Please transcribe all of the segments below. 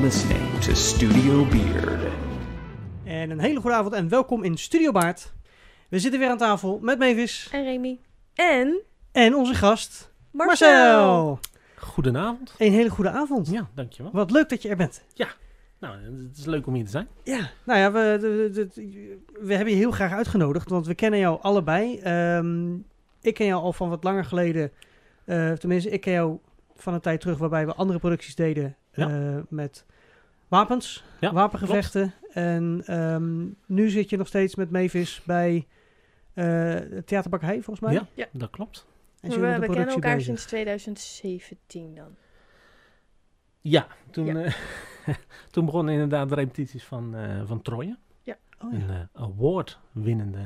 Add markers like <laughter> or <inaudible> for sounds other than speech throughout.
listening to Studio Beard. En een hele goede avond en welkom in Studio Baard. We zitten weer aan tafel met Mavis En Remy. En en onze gast Marcel. Marcel. Goedenavond. Een hele goede avond. Ja, dankjewel. Wat leuk dat je er bent. Nou, het is leuk om hier te zijn. Ja, nou ja, we, de- de- de- we hebben je heel graag uitgenodigd, want we kennen jou allebei. Ehm, ik ken jou al van wat langer geleden. eh, tenminste, ik ken jou van een tijd terug waarbij we andere producties deden Ja. eh, met wapens, Ja, wapengevechten. En ehm, nu zit je nog steeds met Mavis bij eh het Theaterbakkerij, volgens mij. Ja, Ja. dat klopt. En we we kennen elkaar bezig. sinds 2017 dan. Ja, toen, Ja. eh, <laughs> toen begonnen inderdaad de repetities van, eh van Troje. Oh, ja. Een eh, award-winnende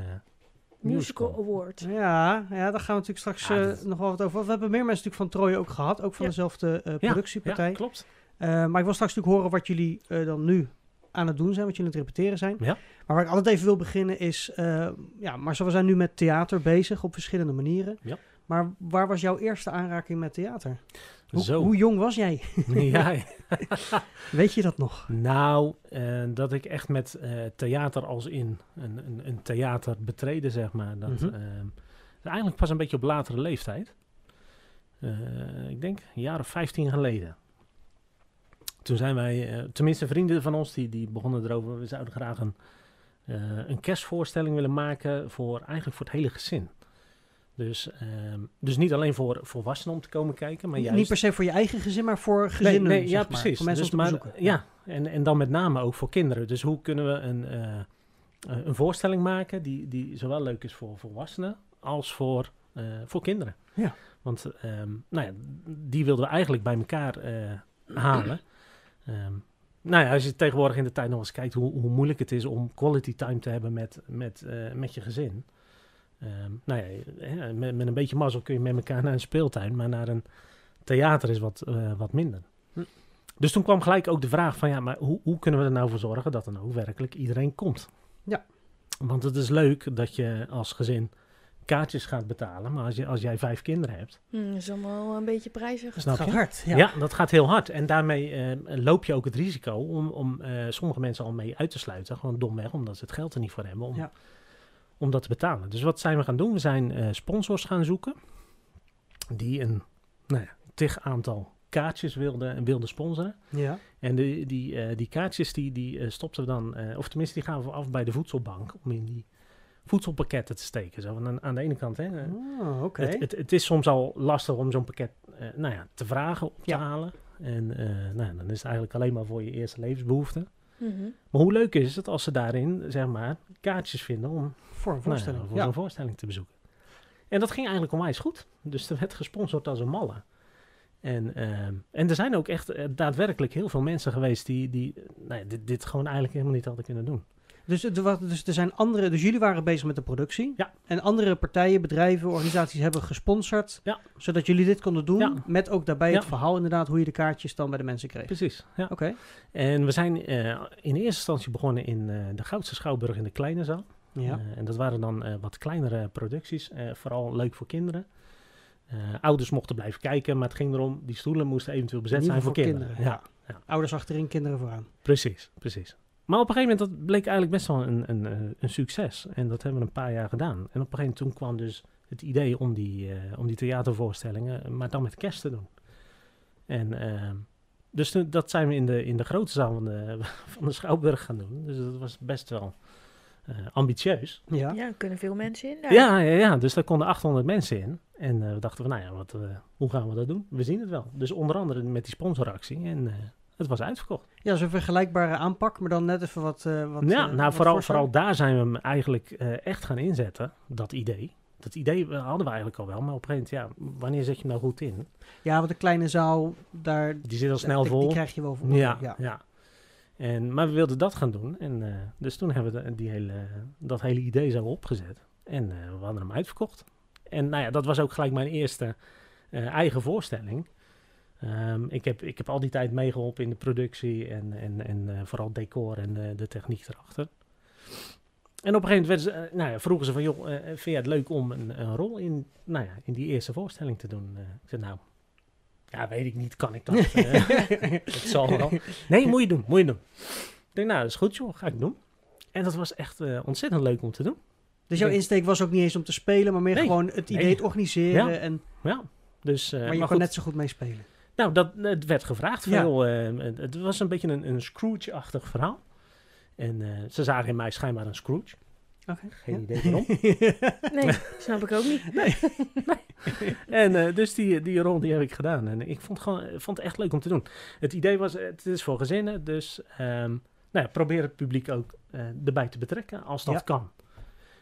Musical musical. Award. Ja, ja, daar gaan we natuurlijk straks Ja, dat- nog wel wat over. We hebben meer mensen natuurlijk van Troje ook gehad, ook van Ja. dezelfde eh, productiepartij. Ja, klopt. Eh, maar ik wil straks natuurlijk horen wat jullie eh, dan nu aan het doen zijn, wat jullie aan het repeteren zijn. Ja. Maar waar ik altijd even wil beginnen is, eh ja, Marcel, we zijn nu met theater bezig op verschillende manieren. Ja. Maar waar was jouw eerste aanraking met theater? Hoe, Zo. hoe jong was jij? <laughs> ja, <laughs> Weet je dat nog? nou, dat ik echt met theater als in een, een, een theater betreden, zeg maar. Dat, Mhm. eigenlijk pas een beetje op latere leeftijd. Ik denk een jaar of 15 geleden. Toen zijn wij, eh, tenminste vrienden van ons, die, die begonnen erover. We zouden graag een, eh, een kerstvoorstelling willen maken voor eigenlijk voor het hele gezin. Dus, ehm, dus niet alleen voor volwassenen om te komen kijken, maar juist... Niet per se voor je eigen gezin, maar voor gezinnen. Nee, nee, ja, maar. precies. Voor mensen dus om te maar. Ja, en, en dan met name ook voor kinderen. Dus hoe kunnen we een, eh, een voorstelling maken die, die zowel leuk is voor volwassenen als voor, voor kinderen. Ja. Want ehm, nou ja, die wilden we eigenlijk bij elkaar halen. Ehm, nou ja, als je tegenwoordig in de tijd nog eens kijkt hoe, hoe moeilijk het is om quality time te hebben met, met, eh, met je gezin. Ehm, nou ja, hè, met, met een beetje mazzel kun je met elkaar naar een speeltuin, maar naar een theater is wat, eh, wat minder. Hm. Dus toen kwam gelijk ook de vraag van ja, maar hoe, hoe kunnen we er nou voor zorgen dat er nou werkelijk iedereen komt? Ja. Want het is leuk dat je als gezin kaartjes gaat betalen, maar als, je, als jij vijf kinderen hebt, Hm, dat is allemaal een beetje prijzig. snap Het je? gaat hard. Ja. Ja. dat gaat heel hard. En daarmee eh, loop je ook het risico om, om eh, sommige mensen al mee uit te sluiten. Gewoon domweg, omdat ze het geld er niet voor hebben om, Ja. om dat te betalen. Dus wat zijn we gaan doen? We zijn eh, sponsors gaan zoeken. Die een nou ja, tig aantal kaartjes wilden, wilden sponsoren. ja. En die, die, eh, die kaartjes die, die stopten we dan, eh, of tenminste die gaven we af bij de voedselbank. Om in die voedselpakketten te steken. Zo, aan, aan de ene kant, hè, Oh, oké. het, het, het is soms al lastig om zo'n pakket eh, nou ja, te vragen, op te Ja. halen. En eh, nou, ja, dan is het eigenlijk alleen maar voor je eerste levensbehoeften. Mhm. Maar hoe leuk is het als ze daarin, zeg maar, kaartjes vinden om Voor een nou ja, voorstelling. voor ja. zo'n voorstelling te bezoeken. En dat ging eigenlijk onwijs goed. Dus er werd gesponsord als een malle. En, ehm, en er zijn ook echt daadwerkelijk heel veel mensen geweest die, die nou ja, dit, dit gewoon eigenlijk helemaal niet hadden kunnen doen. Dus, er dus er zijn andere, dus jullie waren bezig met de productie. Ja. En andere partijen, bedrijven, organisaties hebben gesponsord. Ja. Zodat jullie dit konden doen. Ja. Met ook daarbij het verhaal inderdaad hoe je de kaartjes dan bij de mensen kreeg. Precies, ja. Oké. En we zijn eh, in eerste instantie begonnen in eh, de Goudse Schouwburg in de Kleine Zaal. Ja. Eh, en dat waren dan wat kleinere producties, vooral leuk voor kinderen. Ouders mochten blijven kijken, maar het ging erom, die stoelen moesten eventueel bezet zijn voor kinderen. kinderen, Ja, Ouders achterin, kinderen vooraan. precies, precies. Maar op een gegeven moment, dat bleek eigenlijk best wel een, een, een succes. En dat hebben we een paar jaar gedaan. En op een gegeven moment toen kwam dus het idee om die, eh, om die theatervoorstellingen, eh, maar dan met kerst te doen. En ehm, dus toen- dat zijn we in de, in de grote zaal van de, <laughs> van de Schouwburg gaan doen. Dus dat was best wel eh, ambitieus. Ja. Ja, er kunnen veel mensen in daar. Ja, ja, ja, dus daar konden 800 mensen in. En eh, we dachten van, nou ja, wat, eh, hoe gaan we dat doen? We zien het wel. Dus onder andere met die sponsoractie. En eh, het was uitverkocht. Ja, zo'n vergelijkbare aanpak, maar dan net even wat. eh, wat ja, eh, nou wat vooral, vooral daar zijn we hem eigenlijk eh, echt gaan inzetten, dat idee. Dat idee hadden we eigenlijk al wel, maar op een gegeven moment, ja, wanneer zet je hem nou goed in? Ja, want de kleine zaal, daar. Die zit al snel vol. Die krijg je wel voor. ja, ja. ja. En, maar we wilden dat gaan doen. En, dus toen hebben we de- die hele, dat hele idee zo opgezet. En we hadden hem uitverkocht. En nou ja, dat was ook gelijk mijn eerste eigen voorstelling. Ehm, ik, heb, ik heb al die tijd meegeholpen in de productie en, en, en eh, vooral decor en de techniek erachter. En op een gegeven moment ze, eh, nou ja, vroegen ze van, joh, eh, vind jij het leuk om een, een rol in, nou ja, in die eerste voorstelling te doen? Ik zei, nou, Ja, weet ik niet, kan ik dat? <laughs> <laughs> Het zal wel. Nee, moet je doen, moet je doen. Ik denk, nou, dat is goed joh, ga ik doen. En dat was echt ontzettend leuk om te doen. Dus jouw insteek was ook niet eens om te spelen, maar meer Nee. gewoon het idee Nee. te organiseren. Ja. En, Ja, dus... maar je maar kon goed, net zo goed meespelen. Nou, dat, het werd gevraagd Ja. veel. eh, het, het was een beetje een, een Scrooge-achtig verhaal. En eh, ze zagen in mij schijnbaar een Scrooge. Oké. Geen ja. idee waarom. <laughs> Nee, snap ik ook niet. <laughs> En eh, dus die, die rol die heb ik gedaan. En ik vond, gewoon, vond het echt leuk om te doen. Het idee was, eh, het is voor gezinnen. Dus ehm, nou ja, probeer het publiek ook erbij te betrekken als dat Ja. kan.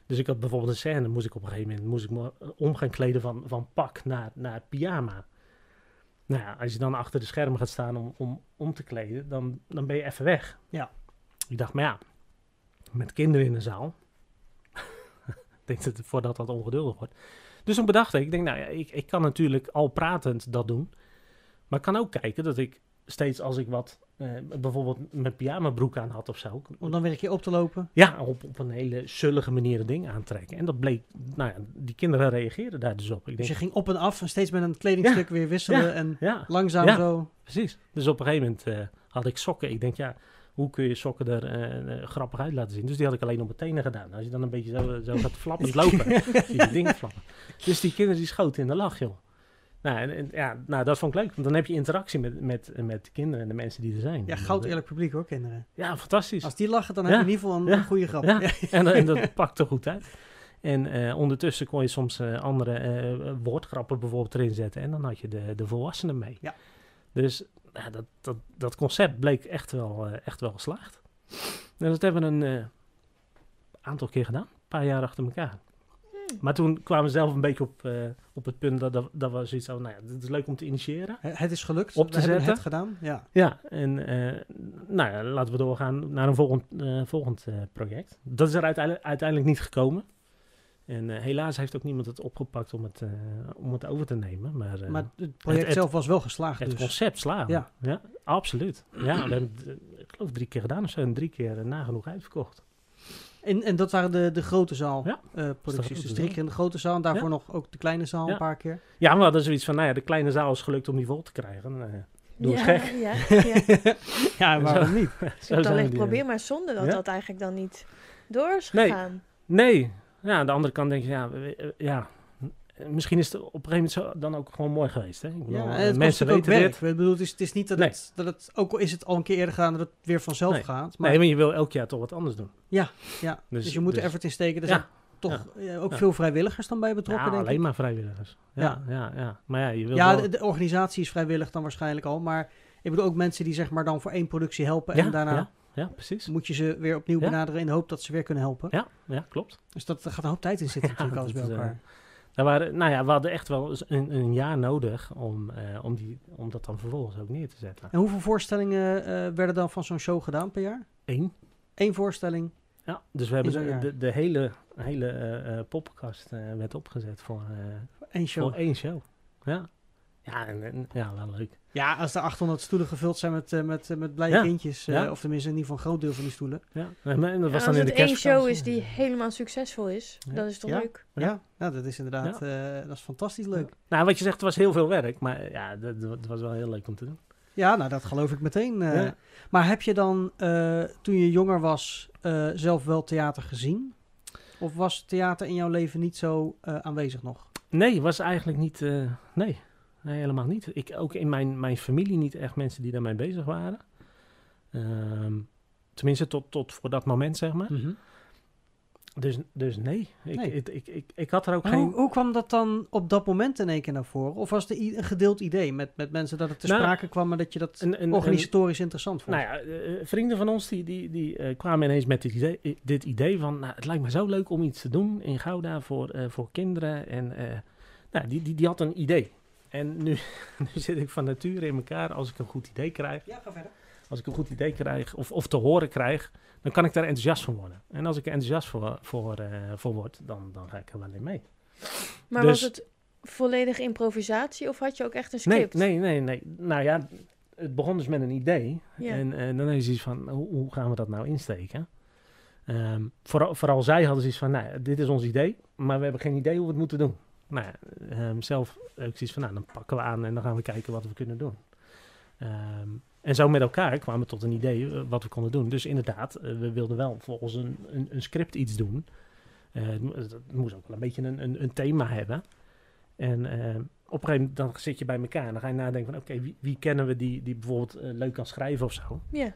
Dus ik had bijvoorbeeld een scène, moest ik op een gegeven moment moest ik me eh, om gaan kleden van, van pak naar, naar pyjama. Nou ja, als je dan achter de schermen gaat staan om, om, om te kleden, dan, dan ben je even weg. Ja. Ik dacht, maar ja, met kinderen in de zaal. <laughs> ik denk dat het voordat dat ongeduldig wordt. Dus toen bedacht ik, ik denk, nou ja, ik, ik kan natuurlijk al pratend dat doen. Maar ik kan ook kijken dat ik steeds als ik wat, eh, bijvoorbeeld mijn pyjama broek aan had of zo. Om dan weer een keer op te lopen. Ja, op, op een hele zullige manier een ding aantrekken. En dat bleek, nou ja, die kinderen reageerden daar dus op. Ik Dus je ging op en af en steeds met een kledingstuk weer wisselen en ja, langzaam Ja. zo. precies. Dus op een gegeven moment eh, had ik sokken. Ik denk, ja, hoe kun je sokken er eh, grappig uit laten zien? Dus die had ik alleen op mijn tenen gedaan. Als je dan een beetje zo, zo gaat <laughs> flappen, lopen, <laughs> zie je dingen flappen. Dus die kinderen die schoten in de lach, joh. Nou, en, en ja, nou, dat vond ik leuk, want dan heb je interactie met, met, met de kinderen en de mensen die er zijn. Ja, goud eerlijk publiek hoor, kinderen. Ja, fantastisch. Als die lachen, dan heb je in ieder geval een, goede grap. Ja, en, <laughs> en dat <laughs> pakte goed uit. En eh, ondertussen kon je soms eh, andere eh, woordgrappen bijvoorbeeld erin zetten. En dan had je de, de volwassenen mee. Ja. Dus dat, dat, dat concept bleek echt wel, echt wel geslaagd. En dat hebben we een aantal keer gedaan. Een paar jaar achter elkaar. Hmm. Maar toen kwamen we zelf een beetje op, eh, op het punt dat, dat, dat we zoiets hadden. Nou ja, het is leuk om te initiëren. Het is gelukt. Op te we hebben zetten. het gedaan. Ja. Ja, en eh, nou ja, laten we doorgaan naar een volgend, eh, volgend eh, project. Dat is er uiteindelijk, uiteindelijk niet gekomen. En eh, helaas heeft ook niemand het opgepakt om het, eh, om het over te nemen. Maar, eh, Maar het project het- zelf was wel geslaagd het dus. concept slaan. Ja. Ja. absoluut. Ja, we hebben het, ik geloof drie keer gedaan of zo. En drie keer nagenoeg uitverkocht. En, en dat waren de, de grote zaal Ja, eh, producties. Dus drie keer in de grote zaal en daarvoor Ja. nog ook de kleine zaal Ja. een paar keer. Ja, we hadden zoiets van, nou ja, de kleine zaal is gelukt om die vol te krijgen. Eh, Doe gek. Ja, <laughs> ja. ja, waarom niet? <laughs> Ik zo we even die, proberen, maar zonder dat Ja? dat eigenlijk dan niet door is Nee. gegaan. Nee. Ja, aan de andere kant denk je, ja, we- eh, ja, misschien is het op een gegeven moment dan ook gewoon mooi geweest. Hè? Ik bedoel, Ja, eh, het mensen weten dit. Ik bedoel, het is, het is niet dat, Nee. het, dat het, ook al is het al een keer eerder gedaan, dat het weer vanzelf Nee. gaat. Maar, Nee, maar je wil elk jaar toch wat anders doen. ja, dus, dus- je moet er dus- effort in steken. Er Ja. zijn toch eh, ook Ja. veel vrijwilligers dan bij betrokken, Ja, denk alleen ik. maar vrijwilligers. Ja, ja, ja. Maar ja, je wil Ja, wel... de, organisatie is vrijwillig dan waarschijnlijk al. Maar ik bedoel ook mensen die zeg maar dan voor één productie helpen. ja, en daarna ja, ja, precies. moet je ze weer opnieuw Ja. benaderen in de hoop dat ze weer kunnen helpen. Ja, ja, klopt. Dus dat, er gaat een hoop tijd in zitten <laughs> Ja, natuurlijk alles bij eh, elkaar. Daar waren, nou ja, we hadden echt wel eens een, een jaar nodig om, eh, om, die, om dat dan vervolgens ook neer te zetten. En hoeveel voorstellingen eh, werden dan van zo'n show gedaan per jaar? Eén. Eén voorstelling. Ja, dus we hebben de, de, de hele, hele eh, eh, poppenkast werd opgezet voor, Één show. voor één show. Ja, ja, en, en- ja wel leuk. Ja, als er 800 stoelen gevuld zijn met, eh, met, eh, met blije Ja. kindjes. eh, Ja. of tenminste in ieder geval een groot deel van die stoelen. Ja, en, en dat was als dan in de één show is die helemaal succesvol is, Ja. dat is toch Ja. leuk? Ja. Ja, ja dat is inderdaad eh, dat is fantastisch leuk. Nou, wat je zegt, het was heel veel werk, maar ja, dat, dat was wel heel leuk om te doen. Ja, nou dat geloof ik meteen. eh. Ja. Maar heb je dan, eh, toen je jonger was, eh, zelf wel theater gezien? Of was theater in jouw leven niet zo eh, aanwezig nog? Nee, was eigenlijk niet. eh, nee, nee, helemaal niet. Ik ook in mijn, mijn familie niet echt mensen die daarmee bezig waren. Ehm, tenminste, tot, tot voor dat moment, zeg maar. Dus, dus nee, ik, Nee. Ik, ik, ik, ik had er ook Maar geen. hoe, hoe kwam dat dan op dat moment in één keer naar voren? Of was het i- een gedeeld idee met, met mensen dat het te Nou, sprake kwam, maar dat je dat een- een- organisatorisch interessant vond? Nou ja, eh, vrienden van ons die, die, die eh, kwamen ineens met dit idee, eh, dit idee van... Nou, het lijkt me zo leuk om iets te doen in Gouda voor, eh, voor kinderen. En eh, nou, die, die, die had een idee. En nu, <laughs> nu zit ik van nature in elkaar als ik een goed idee krijg. Ja, ga verder. Als ik een goed idee krijg of, of te horen krijg, dan kan ik daar enthousiast van worden. En als ik er enthousiast voor, voor, eh, voor word, dan, dan ga ik er wel in mee. Maar Dus- was het volledig improvisatie of had je ook echt een Nee, script? nee, nee, nee. Nou ja, het begon dus met een idee. Ja. En, en dan is iets van, hoe, hoe gaan we dat nou insteken? Ehm, vooral, vooral zij hadden zoiets van, nou, dit is ons idee, maar we hebben geen idee hoe we het moeten doen. Nou ja, zelf ook zoiets van, nou, dan pakken we aan en dan gaan we kijken wat we kunnen doen. Ehm, en zo met elkaar kwamen we tot een idee eh, wat we konden doen. Dus inderdaad, eh, we wilden wel volgens een, een, een script iets doen. Eh, het, mo- het moest ook wel een beetje een, een, een thema hebben. En ehm, op een gegeven moment dan zit je bij elkaar en dan ga je nadenken van, oké, wie, wie kennen we die, die bijvoorbeeld leuk kan schrijven of zo. Ja.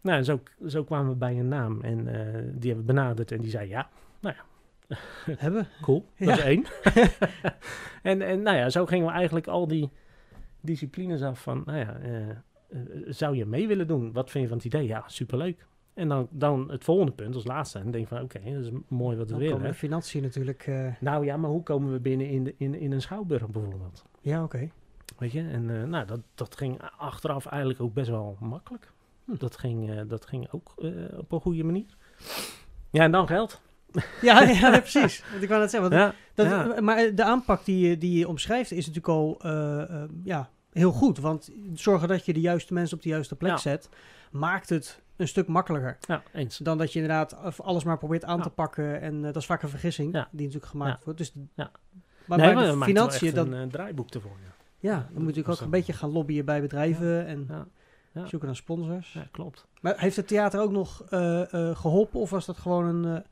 Nou, en zo, zo kwamen we bij een naam en die hebben we benaderd en die zei ja, <laughs> Hebben? cool, dat Ja. is één. <laughs> en, en nou ja, zo gingen we eigenlijk al die disciplines af van, nou ja, eh, eh, zou je mee willen doen? Wat vind je van het idee? Ja, superleuk. En dan, dan het volgende punt als laatste. En denk van, oké, dat is mooi wat we Dan willen. financiën natuurlijk... eh, Nou ja, maar hoe komen we binnen in, de, in, in een schouwburg bijvoorbeeld? ja, oké. Weet je, en nou, dat, dat ging achteraf eigenlijk ook best wel makkelijk. Dat ging, dat ging ook op een goede manier. Ja, en dan geld. Ja, ja, precies. <laughs> Want ik wou net zeggen, want Ja, dat, ja. Maar de aanpak die, je- die je omschrijft is natuurlijk al eh, eh, ja, heel goed. Want zorgen dat je de juiste mensen op de juiste plek Ja. zet, maakt het een stuk makkelijker. ja, eens. Dan dat je inderdaad alles maar probeert aan te pakken. En eh, dat is vaak een vergissing die natuurlijk gemaakt wordt. Dus, Ja. Maar nee, bij de financiën, dan, een eh, draaiboek ervoor. Ja, ja, dan moet je natuurlijk ook een beetje gaan lobbyen bij bedrijven en zoeken naar sponsors. ja klopt. Maar heeft het theater ook nog eh, eh, geholpen of was dat gewoon een, eh,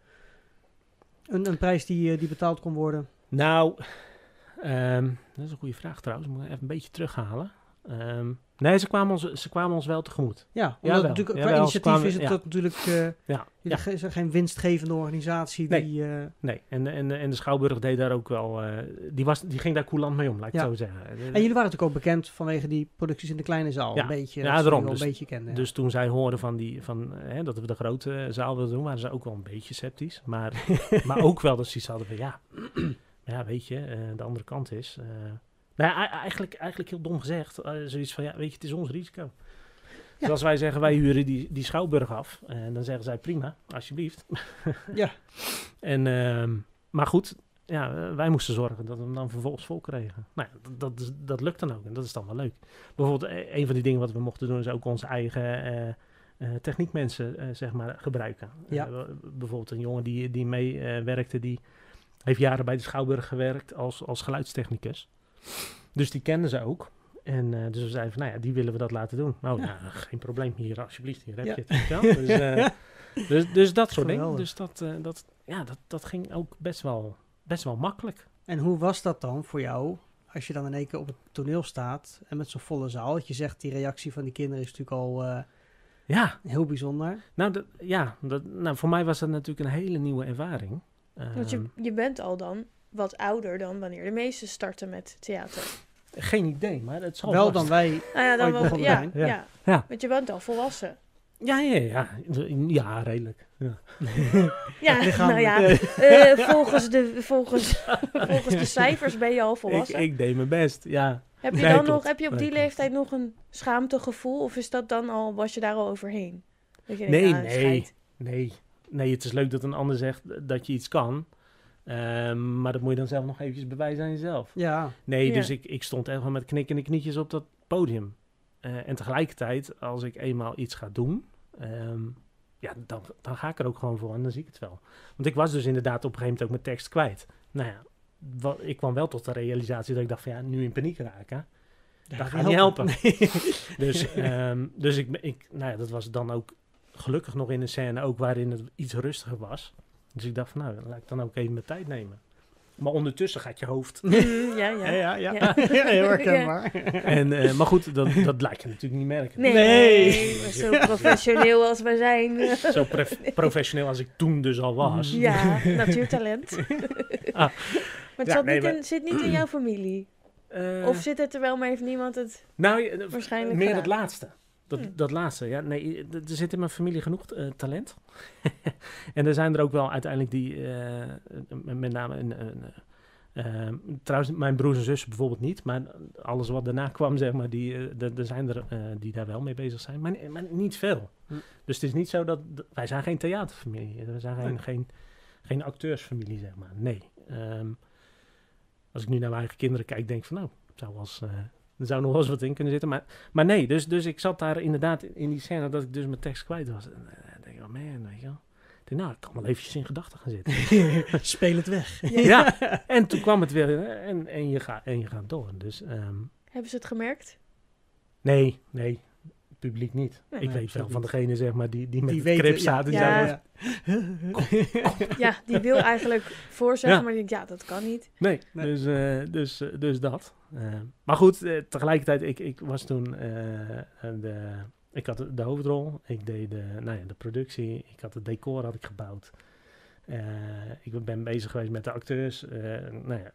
een, een prijs die, eh, die betaald kon worden? Nou, ehm, dat is een goede vraag trouwens. Moet even een beetje terughalen. Ehm, nee, ze kwamen, ons, ze kwamen ons wel tegemoet. Ja, omdat natuurlijk qua initiatief kwamen- is het ja. dat natuurlijk eh, Ja, is geen winstgevende organisatie Nee. die... eh, nee. En, de- en, en de Schouwburg deed daar ook wel... eh, die, was, die ging daar coulant mee om, laat ik Ja. het zo zeggen. en jullie waren natuurlijk ook bekend vanwege die producties in de kleine zaal. Ja. Een beetje, Ja, daarom. Dus- een beetje kenden. ja. Dus toen zij hoorden van die, van, hè, dat we de grote zaal wilden doen, waren ze ook wel een beetje sceptisch. Maar, <laughs> maar ook wel dat ze iets hadden van, ja, <clears throat> ja weet je, eh, de andere kant is... nou e- eigenlijk, eigenlijk heel dom gezegd, eh, zoiets van, ja, weet je, het is ons risico. Dus als wij zeggen, wij huren die, die schouwburg af, en dan zeggen zij, prima, alsjeblieft. <laughs> Ja. En, ehm, maar goed, ja, eh, wij moesten zorgen dat we hem dan vervolgens vol kregen. Nou ja, dat, dat, dat lukt dan ook en dat is dan wel leuk. Bijvoorbeeld, eh, een van die dingen wat we mochten doen is ook onze eigen eh, eh, techniekmensen zeg maar, gebruiken. Ja. Bijvoorbeeld een jongen die, die mee eh, werkte, die heeft jaren bij de Schouwburg gewerkt als, als geluidstechnicus. Dus die kenden ze ook. En eh, dus we zeiden van, nou ja, die willen we dat laten doen. Nou, Ja. geen probleem hier, alsjeblieft, hier heb Ja. je het. Dus, eh, <laughs> dus, dus dat soort dingen. Dus dat, eh, dat, ja, dat, dat ging ook best wel, best wel makkelijk. En hoe was dat dan voor jou, als je dan in één keer op het toneel staat en met zo'n volle zaal? Dat je zegt, die reactie van die kinderen is natuurlijk al eh, Ja, heel bijzonder. nou, dat, ja dat, nou, voor mij was dat natuurlijk een hele nieuwe ervaring. Want je, Ehm, je bent al dan wat ouder dan wanneer de meesten starten met theater. geen idee, maar het zal Wel vast. dan wij, Nou ja, dan Ooit wel, ja, zijn. ja. Ja. Ja. Want je bent al volwassen. Ja, ja, ja. Ja, redelijk. Ja. <laughs> Ja, nou ja, <laughs> eh, volgens, de, volgens, <laughs> volgens de cijfers ben je al volwassen. ik deed mijn best, ja. heb je dan nog, heb je op die leeftijd nog een schaamtegevoel? Of is dat dan al, was je daar al overheen? Dat je Nee, denkt, ah, nee. Nee. nee, het is leuk dat een ander zegt dat je iets kan. Ehm, maar dat moet je dan zelf nog eventjes bewijzen aan jezelf. ja, Nee, Ja. dus ik, ik stond echt wel met knikkende knietjes op dat podium. Eh, en tegelijkertijd, als ik eenmaal iets ga doen, ehm, ja, dan, dan ga ik er ook gewoon voor en dan zie ik het wel. Want ik was dus inderdaad op een gegeven moment ook mijn tekst kwijt. Nou ja, wa- ik kwam wel tot de realisatie dat ik dacht van ja, nu in paniek raken. Dat gaat niet helpen. <laughs> Dus, <laughs> ehm, dus ik, ik, nou ja, dat was dan ook gelukkig nog in een scène ook waarin het iets rustiger was. Dus ik dacht van nou, laat ik dan ook even mijn tijd nemen. Maar ondertussen gaat je hoofd. <laughs> Mm, <laughs> ja, ja. ja, ja, <laughs> ja. Ja. heel herkenbaar. En, eh, maar goed, dat, dat laat je natuurlijk niet merken. Nee, zo professioneel als wij zijn. Zo professioneel als ik toen dus al was. Ja, natuurtalent. Ah. Maar het Ja, zat nee, niet maar- in, zit niet in jouw familie. Eh, Of zit het er wel, maar heeft niemand het... nou, waarschijnlijk meer gedaan? het laatste. Dat, Hm. dat laatste, ja. Nee, er zit in mijn familie genoeg eh, talent. <laughs> en er zijn er ook wel uiteindelijk die, eh, met name, een, een, eh, eh, trouwens, mijn broers en zussen bijvoorbeeld niet, maar alles wat daarna <laughs> kwam, zeg maar, die, er- zijn er die daar wel mee bezig zijn, maar, maar niet veel. Hm. Dus het is niet zo dat, wij zijn geen theaterfamilie, we zijn geen, Nee. geen, geen acteursfamilie, zeg maar. Nee. Ehm, als ik nu naar mijn eigen kinderen kijk, denk ik van, nou, het zou wel eens, er zou nog wel eens wat in kunnen zitten. Maar, maar nee, dus, dus ik zat daar inderdaad in die scène dat ik dus mijn tekst kwijt was. En eh, denk ik, oh man, weet je wel. Ik nou, ik kan wel eventjes in gedachten gaan zitten. <laughs> Speel het weg. ja, en toen kwam het weer en, en, je, gaat en je gaat door. Dus ehm, Hebben ze het gemerkt? nee, nee, publiek niet. Ik nee, weet wel van degene zeg maar die, die met Die weten, zaten. Die ja, ja. <laughs> Ja, die wil eigenlijk voorzeggen, Ja. maar die denkt, ja, dat kan niet. Nee, Nee. Dus, eh, dus, eh, dus dat. Eh, maar goed, tegelijkertijd, ik, ik was toen eh, de, ik had de, de hoofdrol, ik deed de, nou ja, de productie, ik had het decor had ik gebouwd. Eh, ik ben bezig geweest met de acteurs, eh, nou ja,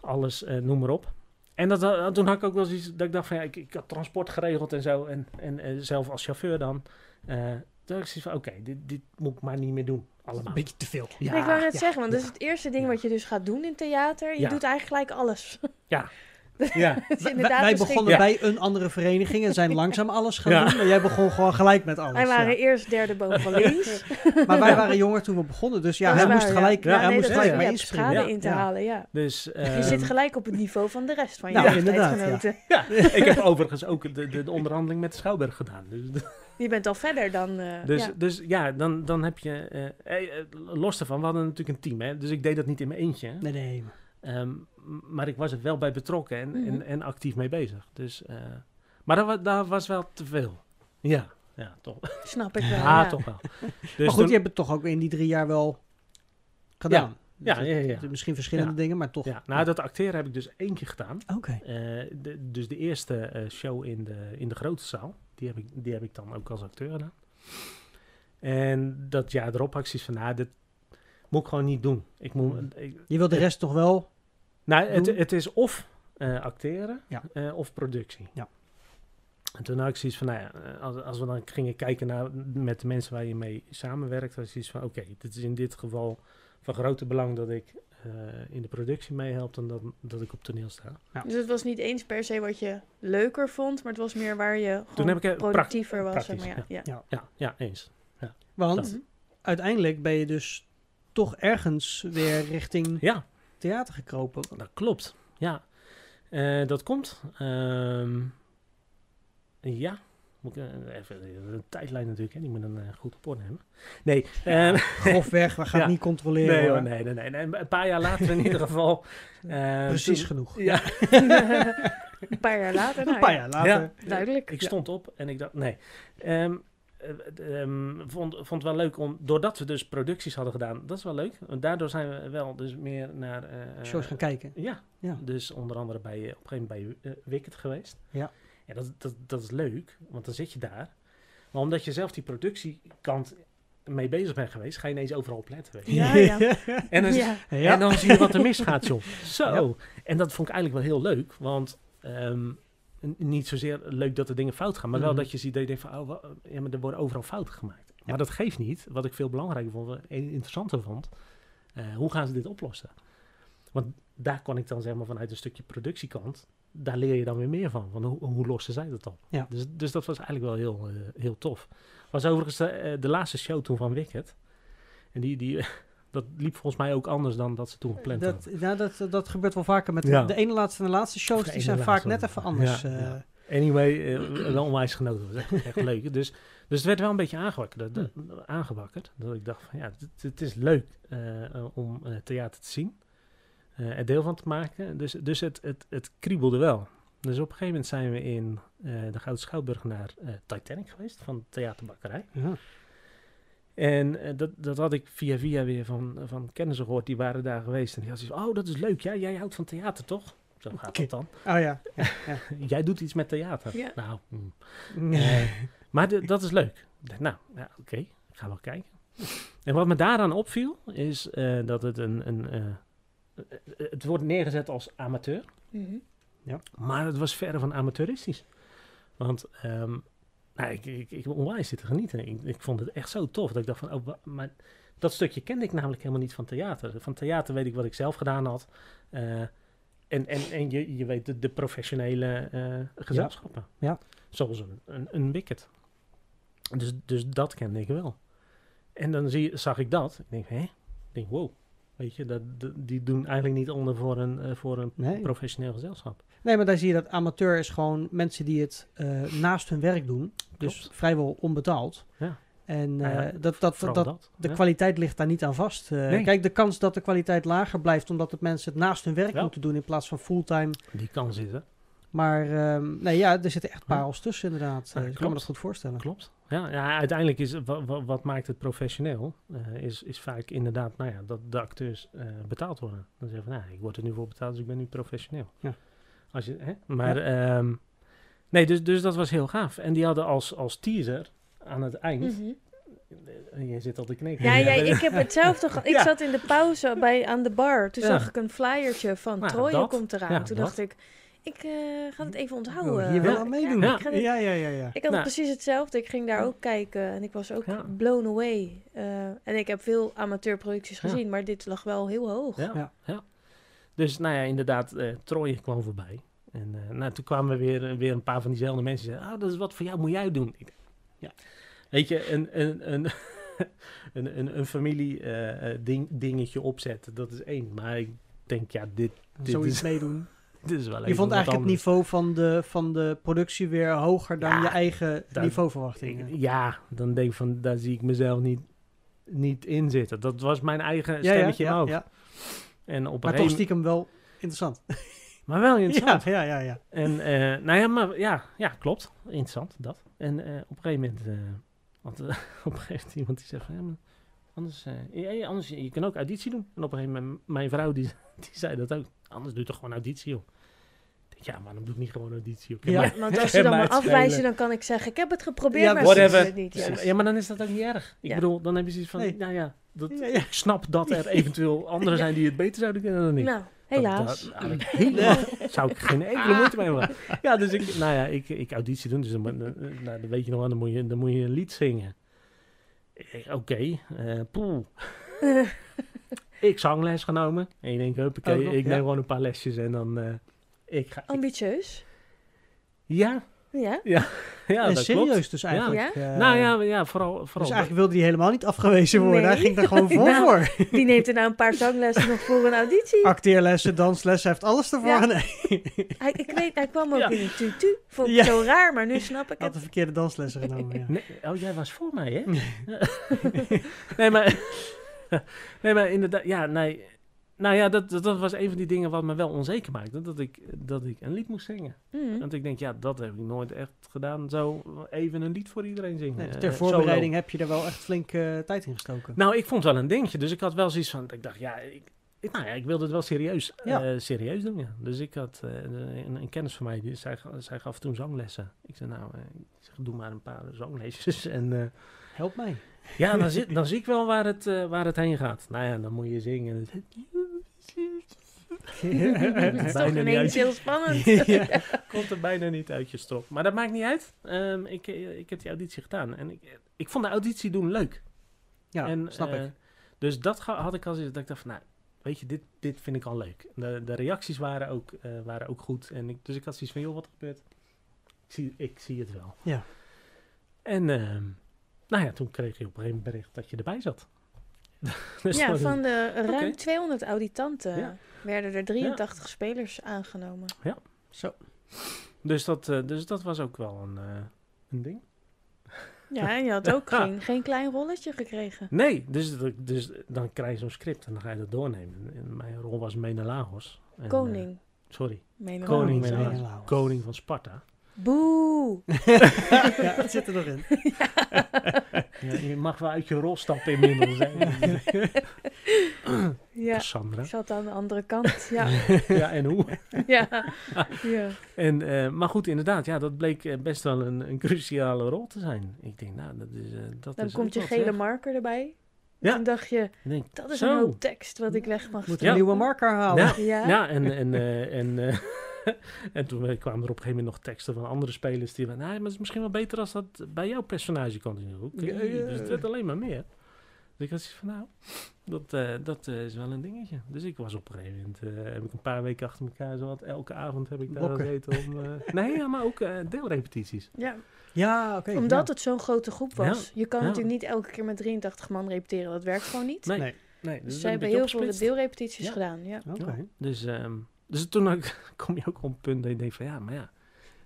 alles, eh, noem maar op. En dat, toen had ik ook wel zoiets dat ik dacht van ja, ik, ik had transport geregeld en zo en, en eh, zelf als chauffeur dan. Eh, toen had ik zoiets van oké, dit, dit moet ik maar niet meer doen, allemaal. Een beetje te veel. Ja, Nee, ik wou net ja, zeggen, want dat is het eerste ding Ja. wat je dus gaat doen in theater. Je Ja. doet eigenlijk gelijk alles. Ja, <laughs> <laughs> Is Wij, inderdaad begonnen Ja. bij een andere vereniging en zijn langzaam alles gaan Ja. doen. Maar jij begon gewoon gelijk met alles. Wij waren ja. eerst derde boven <laughs> links. Maar wij waren jonger toen we begonnen, dus ja, hij moest gelijk, Ja, ja, hij nee, moest gelijk mee inspringen. schade Ja. in te Ja. halen, ja. dus... Je ehm, zit gelijk op het niveau van de rest van je Nou, leeftijdsgenoten. <laughs> Ja, ik heb overigens ook de, de, de onderhandeling met de Schouwburg gedaan. Dus, Je bent al verder dan... eh, dus, ja. dus ja, dan, dan heb je... eh, eh, los daarvan, we hadden natuurlijk een team, hè, dus ik deed dat niet in mijn eentje. Nee, nee. Ehm, maar ik was er wel bij betrokken en, Mhm. en, en actief mee bezig. Dus, eh, maar dat, wa- dat was wel te veel. Ja, ja toch. Snap ik <laughs> wel, Ja, ja. toch wel. <laughs> Dus maar goed, toen- je hebt het toch ook in die drie jaar wel gedaan. Ja, Dus ja, het- ja. Misschien verschillende dingen, maar toch. ja, nou, dat acteren heb ik dus één keer gedaan. Oké. Eh, dus de eerste eh, show in de, in de grote zaal, die heb, ik, die heb ik dan ook als acteur gedaan. En dat jaar erop had ik zoiets van, nou, dit moet ik gewoon niet doen. Ik moet, ik- Je wil de rest toch wel... nou, het, het is of eh, acteren Ja. eh, of productie. Ja. En toen had ik zoiets van, nou ja, eh, als, als we dan gingen kijken naar met de mensen waar je mee samenwerkt, had ik zoiets van, oké, dit is in dit geval van grote belang dat ik eh, in de productie meehelp dan dat, dat ik op toneel sta. Dus het was niet eens per se wat je leuker vond, maar het was meer waar je gewoon heb ik, productiever was. praktisch, zeg maar, ja. Ja. Ja, ja, eens. Want Dat. Mhm. uiteindelijk ben je dus toch ergens weer richting Ja, theater gekropen. Dat klopt, ja. Eh, dat komt. Ehm, ja. Moet ik, eh, even een tijdlijn natuurlijk, hè. die moet dan eh, goed op orde hebben. Nee, ehm, <laughs> Grofweg, we gaan Ja. het niet controleren. nee, hoor. nee, nee, nee, nee. Een paar jaar later in ieder geval. <laughs> eh, Precies toen- genoeg. Ja, Een paar jaar later, nou Een paar ja, jaar later. Ja. duidelijk. ik stond op en ik dacht, nee. Ehm, eh, ehm, vond, vond het wel leuk om, doordat we dus producties hadden gedaan, dat is wel leuk. Want daardoor zijn we wel dus meer naar... eh, Shows gaan kijken. Ja, Ja. dus onder andere bij, op een gegeven moment bij Wicked geweest. Ja. Ja, dat, dat, dat is leuk, want dan zit je daar. Maar omdat je zelf die productiekant mee bezig bent geweest, ga je ineens overal op letten. Weet je. Ja, ja. <laughs> En, dan, Ja. En dan zie je wat er misgaat, joh. Zo. En dat vond ik eigenlijk wel heel leuk, want ehm, niet zozeer leuk dat er dingen fout gaan, maar wel Mhm. dat je ziet dat je denkt van, oh, ja, maar er worden overal fouten gemaakt. Maar dat geeft niet. Wat ik veel belangrijker vond, en interessanter vond, eh, hoe gaan ze dit oplossen? Want daar kon ik dan zeg maar vanuit een stukje productiekant, daar leer je dan weer meer van. van hoe, hoe lossen zij dat op? Ja. Dus, dus dat was eigenlijk wel heel, eh, heel tof. Was overigens de, eh, de laatste show toen van Wicked. En die, die, <laughs> dat liep volgens mij ook anders dan dat ze toen gepland Dat, hadden. ja, dat, dat gebeurt wel vaker met Ja. de ene laatste en de laatste shows. De Die zijn vaak net even anders. ja, eh. ja. Anyway, eh, wel onwijs genoten. Dat was echt, echt leuk. Dus, dus het werd wel een beetje aangewakkerd. Dat, dat- aangewakkerd dat ik dacht van ja, het, het is leuk eh, om eh, theater te zien. eh, er deel van te maken. Dus, dus het, het, het kriebelde wel. Dus op een gegeven moment zijn we in eh, de Gouden Schouwburg naar eh, Titanic geweest van Theaterbakkerij. Ja. En eh, dat, dat had ik via via weer van, van kennissen gehoord. Die waren daar geweest. En die hadden zoiets van, oh dat is leuk. Ja, jij houdt van theater toch? Zo <laughs> gaat het dan. Oh ja. ja, ja. <laughs> Jij doet iets met theater. Ja. Nou, mm. Nee. Eh, maar de- dat is leuk. Nou, ja, oké, ik ga wel kijken. En wat me daaraan opviel, is eh, dat het een, een het wordt neergezet als amateur, Mhm. maar het was verre van amateuristisch. Want ehm, nou, ik, ik, ik onwijs zitten genieten. Ik, ik vond het echt zo tof dat ik dacht van, oh, maar dat stukje kende ik namelijk helemaal niet van theater. Van theater weet ik wat ik zelf gedaan had. Eh, en, en, en je, je weet de, de professionele eh, gezelschappen. Ja. Zoals een, een, een wicket. Dus, dus dat kende ik wel. En dan zie, zag ik dat. Ik denk, hè? Ik denk, wow. Weet je, dat, die doen eigenlijk niet onder voor een, eh, voor een Nee. professioneel gezelschap. Nee, maar daar zie je dat amateur is gewoon mensen die het eh, naast hun werk doen. Dus Klopt. vrijwel onbetaald. Ja. En ja, eh, dat, dat, dat, dat. de ja. kwaliteit ligt daar niet aan vast. Eh, Nee. Kijk, de kans dat de kwaliteit lager blijft omdat het mensen het naast hun werk Ja. moeten doen in plaats van fulltime. Die kan zitten. Maar ehm, nee, ja, er zitten echt parels tussen inderdaad. Ik kan me dat goed voorstellen. Klopt. Ja, ja uiteindelijk is wat, wat maakt het professioneel, is, is vaak inderdaad nou ja, dat de acteurs betaald worden. Dan zeggen van, nou, ik word er nu voor betaald, dus ik ben nu professioneel. Ja. Als je, hè? Maar, ehm, nee, dus, dus dat was heel gaaf. En die hadden als, als teaser aan het eind, Mhm. eh, je zit al te knikken. Ja, ja, <laughs> ik heb hetzelfde. Ik Ja. zat in de pauze bij, aan de bar. Toen Ja. zag ik een flyertje van Nou, Troje komt eraan. Ja, Toen dat. dacht ik, ik eh, ga het even onthouden. wil wel Ja, aan meedoen. ja, Ja. ik Ja, ja, ja, ja. Ik had Nou. precies hetzelfde. Ik ging daar ook kijken en ik was ook Ja. blown away. Eh, en ik heb veel amateurproducties Ja. gezien, maar dit lag wel heel hoog. Ja, Ja. Ja. Dus nou ja, inderdaad, eh Troje kwam voorbij. En eh, nou, toen kwamen we weer, weer een paar van diezelfde mensen die zeiden, ah, dat is wat voor jou, moet jij doen. Ik ja. Weet je, een, een, een, <laughs> een, een, een familie eh, eh, ding, dingetje opzetten, dat is één. Maar ik denk, ja, dit, dit, Zoiets is, meedoen. <laughs> dit is wel Je vond eigenlijk het niveau van de, van de productie weer hoger dan Ja, je eigen niveauverwachtingen. Ja, dan denk ik van, daar zie ik mezelf niet, niet in zitten. Dat was mijn eigen Ja, ja, stemmetje ja, hoofd. ja. En op een Maar toch gegeven- stiekem wel interessant. <laughs> Maar wel interessant. Ja, ja, ja, ja. En eh, nou ja, maar ja, ja, klopt. Interessant, dat. En eh, op een gegeven moment, eh, want <laughs> op een gegeven moment iemand die zegt van, ja, maar anders, eh, ja, anders, je kan ook auditie doen. En op een gegeven moment, mijn vrouw die, <laughs> die zei dat ook, anders doe je toch gewoon auditie, joh. Ik denk, ja, waarom doe ik niet gewoon auditie, joh? Ja, Maar- Want als ze dan het afwijzen, dan kan ik zeggen, ik heb het geprobeerd, Ja, maar ze het niet. Ja, Ja. ja, maar dan is dat ook niet erg. Ik Ja. bedoel, dan heb je zoiets van, Nee. nou ja, dat, Ja, ja. ik snap dat er eventueel anderen zijn die het beter zouden kunnen dan ik. Nou, helaas. Dat, helemaal, zou ik geen enkele moeite mee hebben. Ja, dus ik, nou ja, ik, ik auditie doen, dus dan, nou, dan weet je nog wel, dan moet je, dan moet je een lied zingen. Ik denk, Oké, eh, poeh. <laughs> Ik zangles genomen. En je denkt, huppakee, Ook nog, ik ja. neem gewoon een paar lesjes en dan, eh, ik ga... ik- Ambitieus. ja, Ja. Ja, en dat serieus klopt. dus eigenlijk. Ja? eh, Nou ja, ja vooral, vooral Dus eigenlijk wilde hij helemaal niet afgewezen worden. Nee. Hij ging daar gewoon <laughs> vol Nou. <laughs> voor. Wie neemt er nou een paar zanglessen nog voor een auditie? Acteerlessen, danslessen, hij heeft alles ervoor. Ja. Nee, Hij, ik weet, hij kwam ook Ja. in een tutu. Vond ik Ja. zo raar, maar nu snap ik hij had het. de verkeerde danslessen genomen. Ja. Nee, oh, jij was voor mij, hè? nee, <laughs> maar... nee, maar inderdaad... Ja, nee... Nou ja, dat, dat, dat was een van die dingen wat me wel onzeker maakte. Dat ik, dat ik een lied moest zingen. Mm. Want ik denk, ja, dat heb ik nooit echt gedaan. Zo even een lied voor iedereen zingen. Nee, Eh, ter voorbereiding heb je er wel echt flink eh, tijd in gestoken. Nou, ik vond het wel een dingetje. Dus ik had wel zoiets van... Ik dacht, ja... Ik, ik- nou ja, ik wilde het wel serieus, Ja. eh, serieus doen, ja. Dus ik had eh, een, een kennis van mij, die, zij, zij gaf toen zanglessen. Ik zei, nou, eh, ik zeg, doe maar een paar zanglesjes. <laughs> En eh, Help mij. ja, dan, zit, dan zie ik wel waar het, eh, waar het heen gaat. Nou ja, dan moet je zingen. <laughs> <laughs> Het is toch ineens heel spannend. <laughs> ja. <laughs> Komt er bijna niet uit je strop. Maar dat maakt niet uit. Ehm, ik, eh, ik heb die auditie gedaan. En ik, ik vond de auditie doen leuk. ja, en, snap eh, ik. Dus dat had ik al zoiets dat ik dacht van, nou, weet je, dit, dit vind ik al leuk. De, de reacties waren ook, eh, waren ook goed. En ik, dus ik had zoiets van, joh, wat gebeurt? Ik zie, ik zie het wel. Ja. En ehm, nou ja, toen kreeg je op een gegeven moment bericht dat je erbij zat. <laughs> Dus Ja, van de ruim Oké. 200 auditanten Ja. werden er 83 spelers aangenomen. Zo. Dus dat, eh, dus dat was ook wel een, eh, een ding. <laughs> Ja, en je had ook <laughs> Ja. geen, geen klein rolletje gekregen. Nee, dus, dus dan krijg je zo'n script en dan ga je dat doornemen. En mijn rol was Menelaos. En, eh, Koning. sorry, Meen Koning. Menelaos. Koning van Sparta. Boe! <laughs> ja, het zit er nog in. <laughs> Ja, je mag wel uit je rol stappen inmiddels. Hè. Ja, Sandra. ik zat aan de andere kant. Ja, <laughs> Ja, en hoe? ja, ja. En, eh, maar goed, inderdaad, ja, dat bleek eh, best wel een, een cruciale rol te zijn. Ik denk, nou, dat is. eh, dat Dan is komt je wat, gele zeg. marker erbij. Ja. Toen dacht je, denk, dat is zo. een hoop tekst wat ik weg mag Moet een nieuwe marker halen. Ja. Ja, Ja, en, en, eh, en, eh, <laughs> en toen kwamen er op een gegeven moment nog teksten van andere spelers die van, nou, maar het is misschien wel beter als dat bij jouw personage kan doen. Oké, Ja, ja. dus het werd alleen maar meer. Dus ik had zoiets van, nou, dat, eh, dat eh, is wel een dingetje. Dus ik was op een gegeven moment, eh, heb ik een paar weken achter elkaar, zo wat, elke avond heb ik daar Blokken. gezeten om, eh, <laughs> nee, ja, maar ook eh, deelrepetities. ja. Ja, oké. omdat ja. het zo'n grote groep was. Je kan Ja. natuurlijk niet elke keer met 83 man repeteren. Dat werkt gewoon niet. Nee, Nee. nee. Dus een ze hebben heel veel deelrepetities Ja. gedaan. Ja. Oké. Ja. Dus, ehm, dus toen ook- <laughs> kom je ook op een punt dat je denkt van, ja, maar ja,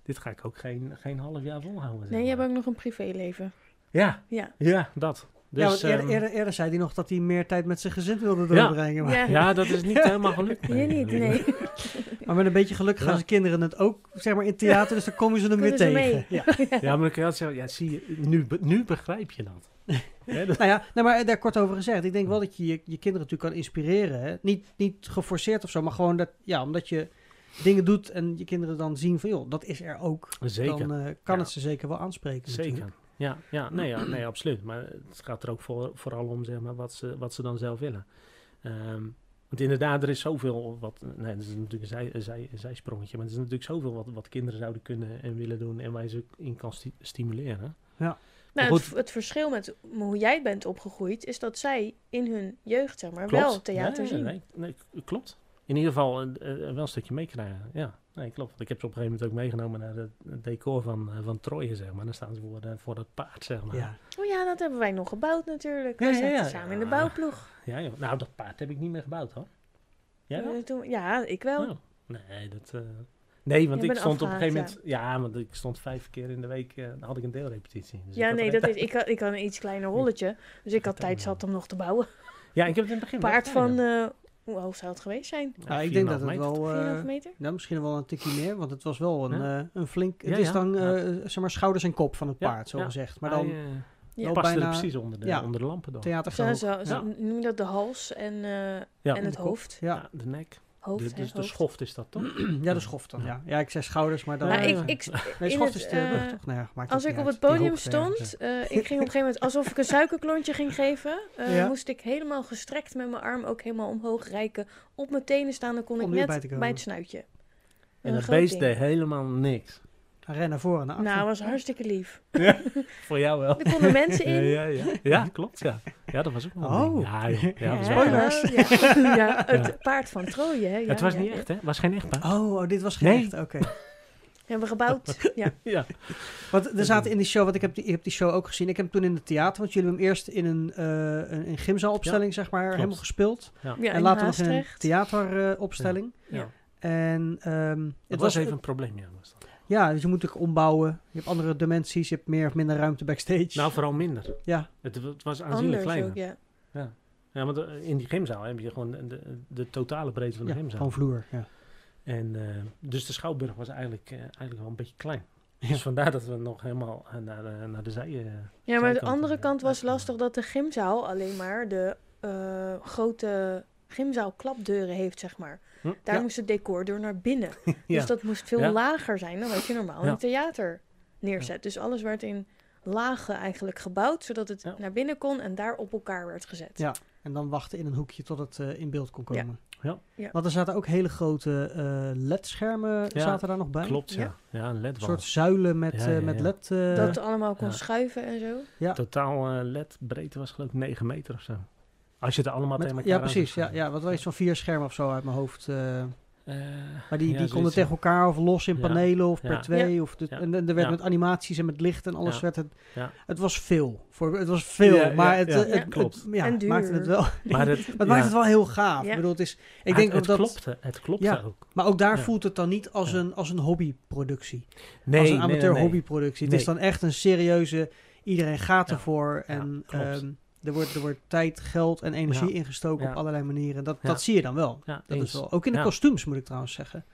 dit ga ik ook geen, geen half jaar volhouden. zeg Nee, je hebt ook nog een privéleven. Ja, Ja. ja, dat. Dus, ja, want eerder, ehm, eerder, eerder zei hij nog dat hij meer tijd met zijn gezin wilde Ja. doorbrengen. Maar, Ja. ja, dat is niet <laughs> helemaal gelukt. Hier niet, nee. <laughs> maar met een beetje geluk gaan Ja. zijn kinderen het ook zeg maar, in theater, dus dan komen ze hem weer tegen. mee? Ja. Ja, maar dan kun je altijd zeggen, ja, zie je, nu, nu begrijp je dat. <laughs> Dat- Nou ja, nou, maar daar kort over gezegd. Ik denk wel dat je je, je kinderen natuurlijk kan inspireren. Hè? Niet, niet geforceerd of zo, maar gewoon dat, ja, omdat je dingen doet en je kinderen dan zien van, joh, dat is er ook. Zeker. Dan eh, kan Ja. het ze zeker wel aanspreken. Zeker. natuurlijk. Ja, ja, nee, ja, nee, absoluut. Maar het gaat er ook voor, vooral om zeg maar, wat, ze, wat ze dan zelf willen. Ehm, want inderdaad, er is zoveel wat. Nee, dat is natuurlijk een, zij, een, zij, een zijsprongetje. Maar er is natuurlijk zoveel wat, wat kinderen zouden kunnen en willen doen. En waar je ze in kan sti- stimuleren. Nou, het, het verschil met hoe jij bent opgegroeid is dat zij in hun jeugd zeg maar, Klopt. wel theater Nee, zien. Nee, nee, klopt. In ieder geval een, een- wel een stukje meekrijgen. Ja, nee, klopt. Want ik heb ze op een gegeven moment ook meegenomen naar het het decor van, eh, van Troje, zeg maar. Dan staan ze voor, voor dat paard, zeg maar. Ja. Oh ja, dat hebben wij nog gebouwd natuurlijk. Ja, We ja, zaten ja. samen in de bouwploeg. Ja, joh. Nou, dat paard heb ik niet meer gebouwd, hoor. Jij wel? Eh, toen- ja, ik wel. Oh, nee, dat... Nee, want ik stond op een gegeven moment... Ja. want ik stond vijf keer in de week... eh, dan had ik een deelrepetitie. Dus ik ja, nee, dat is, ik, had, ik had een iets kleiner rolletje. Dus ik had tijd zat om nog te bouwen. Ja, ik heb het in het begin Paard van, eh, hoe hoog zou het geweest zijn? Ja, Nou, ik denk dat 4,5 het meter. wel... eh, 4,5 meter? nou, misschien wel een tikje meer, want het was wel een, Ja. eh, een flink... Het Ja, is dan, Ja. eh, zeg maar, schouders en kop van het Ja, paard, zo ja. gezegd. Maar dan Ja. wel paste er precies onder de, ja. onder de lampen door. Zo, theatergroot. zo, zo Ja. noem je dat de hals en, eh, Ja, en het hoofd. Ja. Ja, de nek. Hoofd De, dus de hoofd. schoft is dat, toch? <clears throat> ja, de schoft dan, ja. Ja, ik zei schouders, maar dan... Nou, ik, ja. ik, nee, in schoft het, is de rug, eh, toch? Nou ja, maakt Als ik niet op uit. het podium hoogte, ja. stond, eh, ik ging op een gegeven moment alsof ik een suikerklontje ging geven. eh, Ja. Moest ik helemaal gestrekt met mijn arm ook helemaal omhoog reiken. Op mijn tenen staan, dan kon Om ik net bij, het snuitje. En Een dat beest ding. deed helemaal niks. Ren naar voren en naar achter. Nou, was hartstikke lief. <laughs> Voor jou wel. Er konden mensen in. Ja, ja, ja. ja, klopt, ja. Ja, dat was ook wel een Oh. Ja, joh. ja, was Spoilers. Ja, ja, <laughs> het Ja. paard van Troje. Hè? Ja, het was ja, niet ja. echt, hè? Het was geen echt paard. Oh, oh, dit was geen Nee. echt, oké. <laughs> Hebben we gebouwd. Ja. Ja. Want er zaten in die show, want ik heb die, ik heb die show ook gezien. Ik heb hem toen in het theater, want jullie hebben hem eerst in een, eh een, een gymzaalopstelling, zeg maar, helemaal gespeeld. ja, en later nog in een theateropstelling. Ja. En ehm, Het het was was, even een probleem, ja. Was dat. Ja, dus je moet ook ombouwen. Je hebt andere dimensies, je hebt meer of minder ruimte backstage. Nou, vooral minder. ja, Het, het was aanzienlijk Anders kleiner. ook, ja. Ja, want eh, in die gymzaal heb je gewoon de, de, de totale breedte van de ja gymzaal. gewoon vloer. Ja. En, eh, dus de schouwburg was eigenlijk, eh, eigenlijk wel een beetje klein. Ja. Dus vandaar dat we nog helemaal naar de, naar de zij... Ja, maar de andere kant was lastig dat de gymzaal alleen maar de eh, grote gymzaalklapdeuren heeft, zeg maar. Hm? Daar Ja. moest het decor door naar binnen. <laughs> Ja. Dus dat moest veel Ja. lager zijn dan wat je normaal in een theater neerzet. Dus alles werd in lagen eigenlijk gebouwd, zodat het Ja. naar binnen kon en daar op elkaar werd gezet. Ja. En dan wachten in een hoekje tot het eh, in beeld kon komen. Ja. Ja. Want er zaten ook hele grote eh, LED-schermen Ja, zaten daar nog bij. Klopt, ja. Ja. Ja, een Een ledwal. soort zuilen met, Ja, eh, ja, met. LED. eh, Dat het allemaal kon Ja. schuiven en zo. ja. Totaal eh, ledbreedte was geloof ik 9 meter of zo. Als je het allemaal Met- tegen elkaar ja, precies. zou Ja, ja, wat wel iets van vier schermen of zo uit mijn hoofd. eh, Eh, maar die, ja, die konden tegen elkaar of los in Ja. panelen of Ja. per twee. Of de, Ja. En er werd Ja. met animaties en met licht en alles Ja. werd het... Ja. Het was veel. Voor, het was veel, Ja, ja, maar het, ja, eh, het, klopt. het- ja, En het duur. maakte het wel... <laughs> Maar het, <laughs> Het ja, maakt het wel heel gaaf. Ja. Ik bedoel, het is... Ik denk ook het dat... klopte. Het klopte Ja. ook. Maar ook daar Ja. voelt het dan niet als, Ja. een, als een hobbyproductie. Nee, als een amateur nee, nee. hobbyproductie. Het is dan echt een serieuze... Iedereen gaat ervoor. Ja, En klopt. Ehm, er, wordt, er wordt tijd, geld en energie Ja. ingestoken Ja. op allerlei manieren. Dat, Ja. dat zie je dan wel. Ja, Dat eens. is wel. Ook in de Ja. kostuums moet ik trouwens zeggen.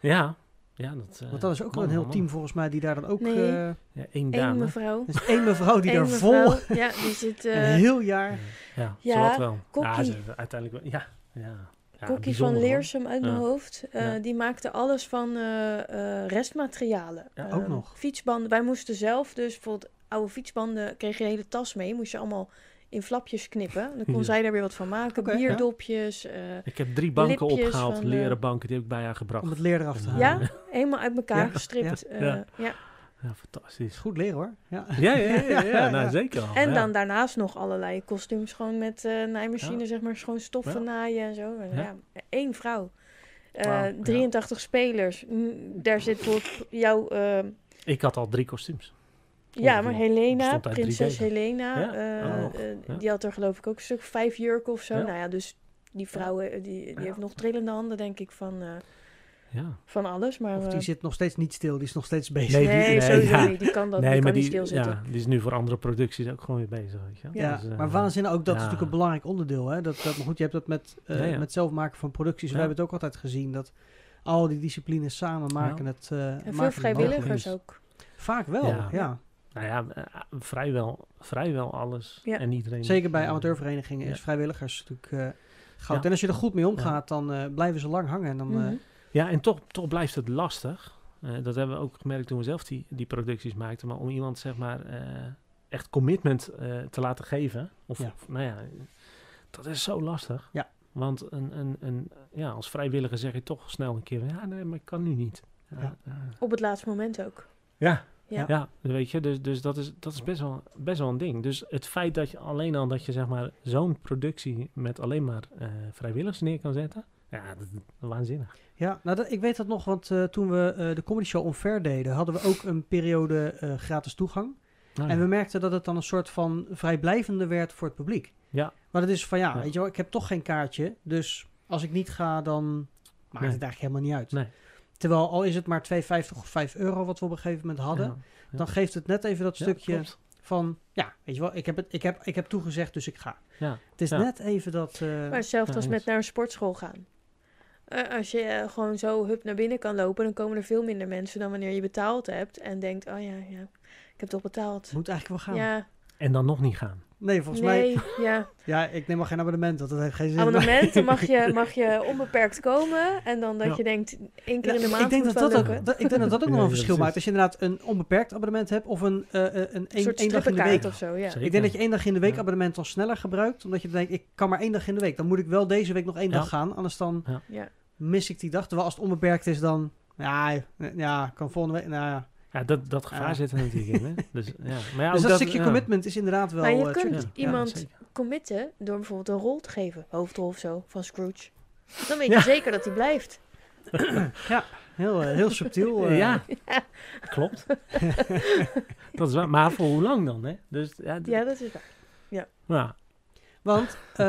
Ja, ja dat, eh, Want dat is ook wel een heel man, team volgens mij die daar dan ook... Nee. eh, Ja, één Eén dame. mevrouw. er is één mevrouw die Eén daar vol... mevrouw. Ja, die zit... <laughs> eh, een heel jaar... Ja, Ja, zowat wel. Kokkie. Ja, ze, uiteindelijk wel. Ja, ja. ja Kokkie van. Leersum uit mijn Ja. hoofd. eh, Ja. Die maakte alles van eh, eh, restmaterialen. Ja, ook Eh, nog. Fietsbanden. Wij moesten zelf dus bijvoorbeeld oude fietsbanden... kreeg je een hele tas mee. Moest je allemaal in flapjes knippen. Dan kon Ja. zij daar weer wat van maken. Ja. bierdopjes. eh, Ik heb drie banken opgehaald, van, leren eh, banken, die heb ik bij haar gebracht. Om het leer eraf te halen. ja, helemaal uit elkaar Ja, gestript. ja, eh, ja. ja. Ja, fantastisch. Goed leren hoor. Ja. Ja, ja, ja, ja, <laughs> Ja, nou, ja. zeker al. En ja. dan daarnaast nog allerlei kostuums. Gewoon met eh naaimachine, Ja. zeg maar. Schoon stoffen Ja. naaien en zo. Ja. Ja. één vrouw. Eh, Wauw, ja. 83 spelers. Mm, Daar zit jouw... eh, Ik had al drie kostuums. Ja, maar Helena, prinses. Helena, Ja? eh, Oh, eh, ja. die had er geloof ik ook een stuk vijf jurken of zo. Ja. Nou ja, dus die vrouw, eh, die, die Ja. heeft nog trillende handen, denk ik, van... eh, Ja. van alles. Maar Of die zit nog steeds niet stil, die is nog steeds bezig. Nee, nee, die- nee, sowieso ja. niet. Die kan dat nee, die kan die, niet stilzitten. ja, die is nu voor andere producties ook gewoon weer bezig. Weet je? Ja, Dus, eh, maar waanzinnig ook, dat is natuurlijk een belangrijk onderdeel. Hè? Dat, dat, maar goed, je hebt dat met, eh, Ja, ja. met zelf maken van producties. Ja. We hebben het ook altijd gezien, dat al die disciplines samen maken het eh, En veel vrijwilligers ook. Vaak wel, ja. Nou ja, eh, vrijwel, vrijwel alles. Ja. En iedereen. Zeker bij amateurverenigingen ja. is vrijwilligers natuurlijk eh, goud. Ja. En als je er goed mee omgaat, dan eh, blijven ze lang hangen. En dan, eh, Mhm. Ja, en toch, toch blijft het lastig. Eh, dat hebben we ook gemerkt toen we zelf die, die producties maakten. Maar om iemand, zeg maar, eh, echt commitment eh, te laten geven. Of, Ja. of, nou ja, dat is zo lastig. Ja. Want een, een, een, ja, als vrijwilliger zeg je toch snel een keer, van, ja, nee, maar ik kan nu niet. Ja, Ja. Op het laatste moment ook. ja. Ja. Ja, weet je, dus, dus dat is, dat is best, wel, best wel een ding. Dus het feit dat je alleen al dat je zeg maar zo'n productie met alleen maar eh, vrijwilligers neer kan zetten, ja, dat is waanzinnig. Ja, nou dat, ik weet dat nog, want eh, toen we eh, de comedy show Onfair deden, hadden we ook een periode eh, gratis toegang. Nou En ja. we merkten dat het dan een soort van vrijblijvende werd voor het publiek. Ja. Maar dat is van ja, Ja. weet je wel, ik heb toch geen kaartje. Dus als ik niet ga, dan maakt Nee. het eigenlijk helemaal niet uit. Nee. Terwijl al is het maar 2,50 of 5 euro wat we op een gegeven moment hadden, Ja. Ja. dan geeft het net even dat stukje van ja, weet je wel, ik heb, het, ik, heb, ik heb toegezegd, dus ik ga. Ja. Het is Ja. net even dat. eh, Maar hetzelfde Ja, als met naar een sportschool gaan. Eh, als je eh, gewoon zo hup naar binnen kan lopen, dan komen er veel minder mensen dan wanneer je betaald hebt en denkt, oh ja, ja ik heb toch betaald. moet eigenlijk wel gaan. Ja, En dan nog niet gaan. Nee, volgens mij. ja. <laughs> Ja, ik neem al geen abonnement, want dat heeft geen zin. Abonnementen mag je, <laughs> mag je onbeperkt komen en dan dat Ja. je denkt, één keer in de Ja, maand ik denk dat dat, ook, dat, ik denk dat dat ook <laughs> nog een ja, verschil precies. maakt. Als je inderdaad een onbeperkt abonnement hebt of een, eh, eh, een, een, dag in de week. of zo, ja. Zeker. Ik denk dat je één dag in de week Ja. abonnement al sneller gebruikt. Omdat je denkt, ik kan maar één dag in de week. Dan moet ik wel deze week nog één Ja. dag gaan. Anders dan Ja. mis ik die dag. Terwijl als het onbeperkt is, dan... Ja, ja kan volgende week... Nou, ja. Ja, dat, dat gevaar Ja. zit er natuurlijk in. Hè? <laughs> Dus, ja. Maar ja, dus ook dat, stukje ja. commitment is inderdaad wel... Maar je eh, kunt. Ja, iemand committen door bijvoorbeeld een rol te geven, hoofdrol of zo, van Scrooge. Dan weet Ja. je zeker dat hij blijft. <coughs> Heel, eh, heel subtiel. eh. ja, klopt. <laughs> <laughs> dat is waar. Maar voor hoe lang dan? Hè? Dus, ja, Ja, dat is waar. ja. Want eh,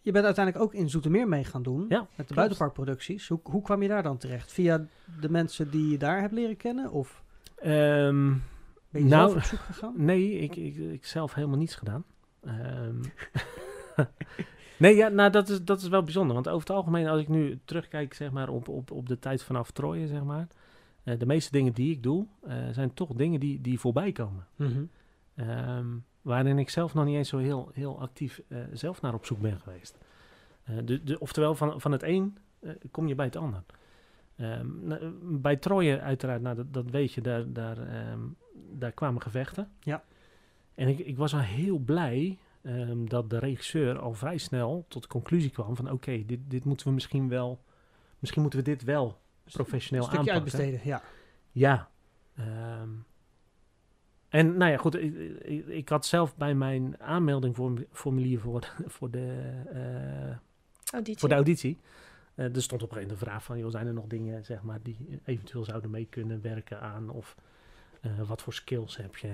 je bent uiteindelijk ook in Zoetermeer mee gaan doen. Ja, met de klopt. buitenparkproducties. Hoe, hoe kwam je daar dan terecht? Via de mensen die je daar hebt leren kennen? Of Ehm, ben je Nou, zelf op zoek gegaan? <laughs> nee, ik, ik, ik zelf helemaal niets gedaan. Ehm, <laughs> nee, ja, nou, dat is, dat is wel bijzonder. Want over het algemeen, als ik nu terugkijk zeg maar, op, op, op de tijd vanaf Troje, zeg maar. eh, de meeste dingen die ik doe, eh, zijn toch dingen die, die voorbij komen. Mhm. Ehm, waarin ik zelf nog niet eens zo heel, heel actief eh, zelf naar op zoek ben geweest. De, de, oftewel, van, van het een kom je bij het ander. Ehm, bij Troje uiteraard, nou, dat, dat weet je, daar, daar, ehm, daar kwamen gevechten. Ja. En ik, ik was al heel blij ehm, dat de regisseur al vrij snel tot de conclusie kwam van... oké, dit, dit moeten we misschien wel... Misschien moeten we dit wel professioneel Een stukje aanpakken. uitbesteden, ja. Ja. ehm, en nou ja, goed, ik, ik, ik had zelf bij mijn aanmeldingformulier voor, voor, de, eh, Auditie. voor de auditie. Eh, er stond op een gegeven moment de vraag van, joh, zijn er nog dingen zeg maar, die eventueel zouden mee kunnen werken aan? Of eh, wat voor skills heb je?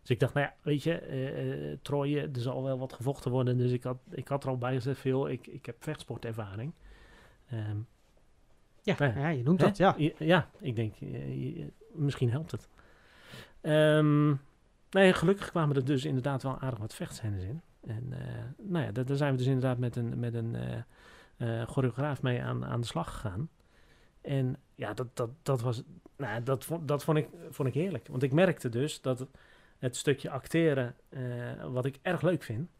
Dus ik dacht, nou ja, weet je, eh, Troje, er zal wel wat gevochten worden. Dus ik had, ik had er al bij gezet veel, ik, ik heb vechtsportervaring. Ehm, Ja, Ja. ja, je noemt Hè? dat, ja. Ja, ja, ik denk, je- misschien helpt het. Ehm, nee, gelukkig kwamen er dus inderdaad wel aardig wat vechtscènes in. En nou ja, daar, daar zijn we dus inderdaad met een, met een choreograaf mee aan, aan de slag gegaan. En ja, dat, dat, dat was, nou, dat, vond, dat vond, ik, vond ik heerlijk. Want ik merkte dus dat het, stukje acteren, eh, wat ik erg leuk vind,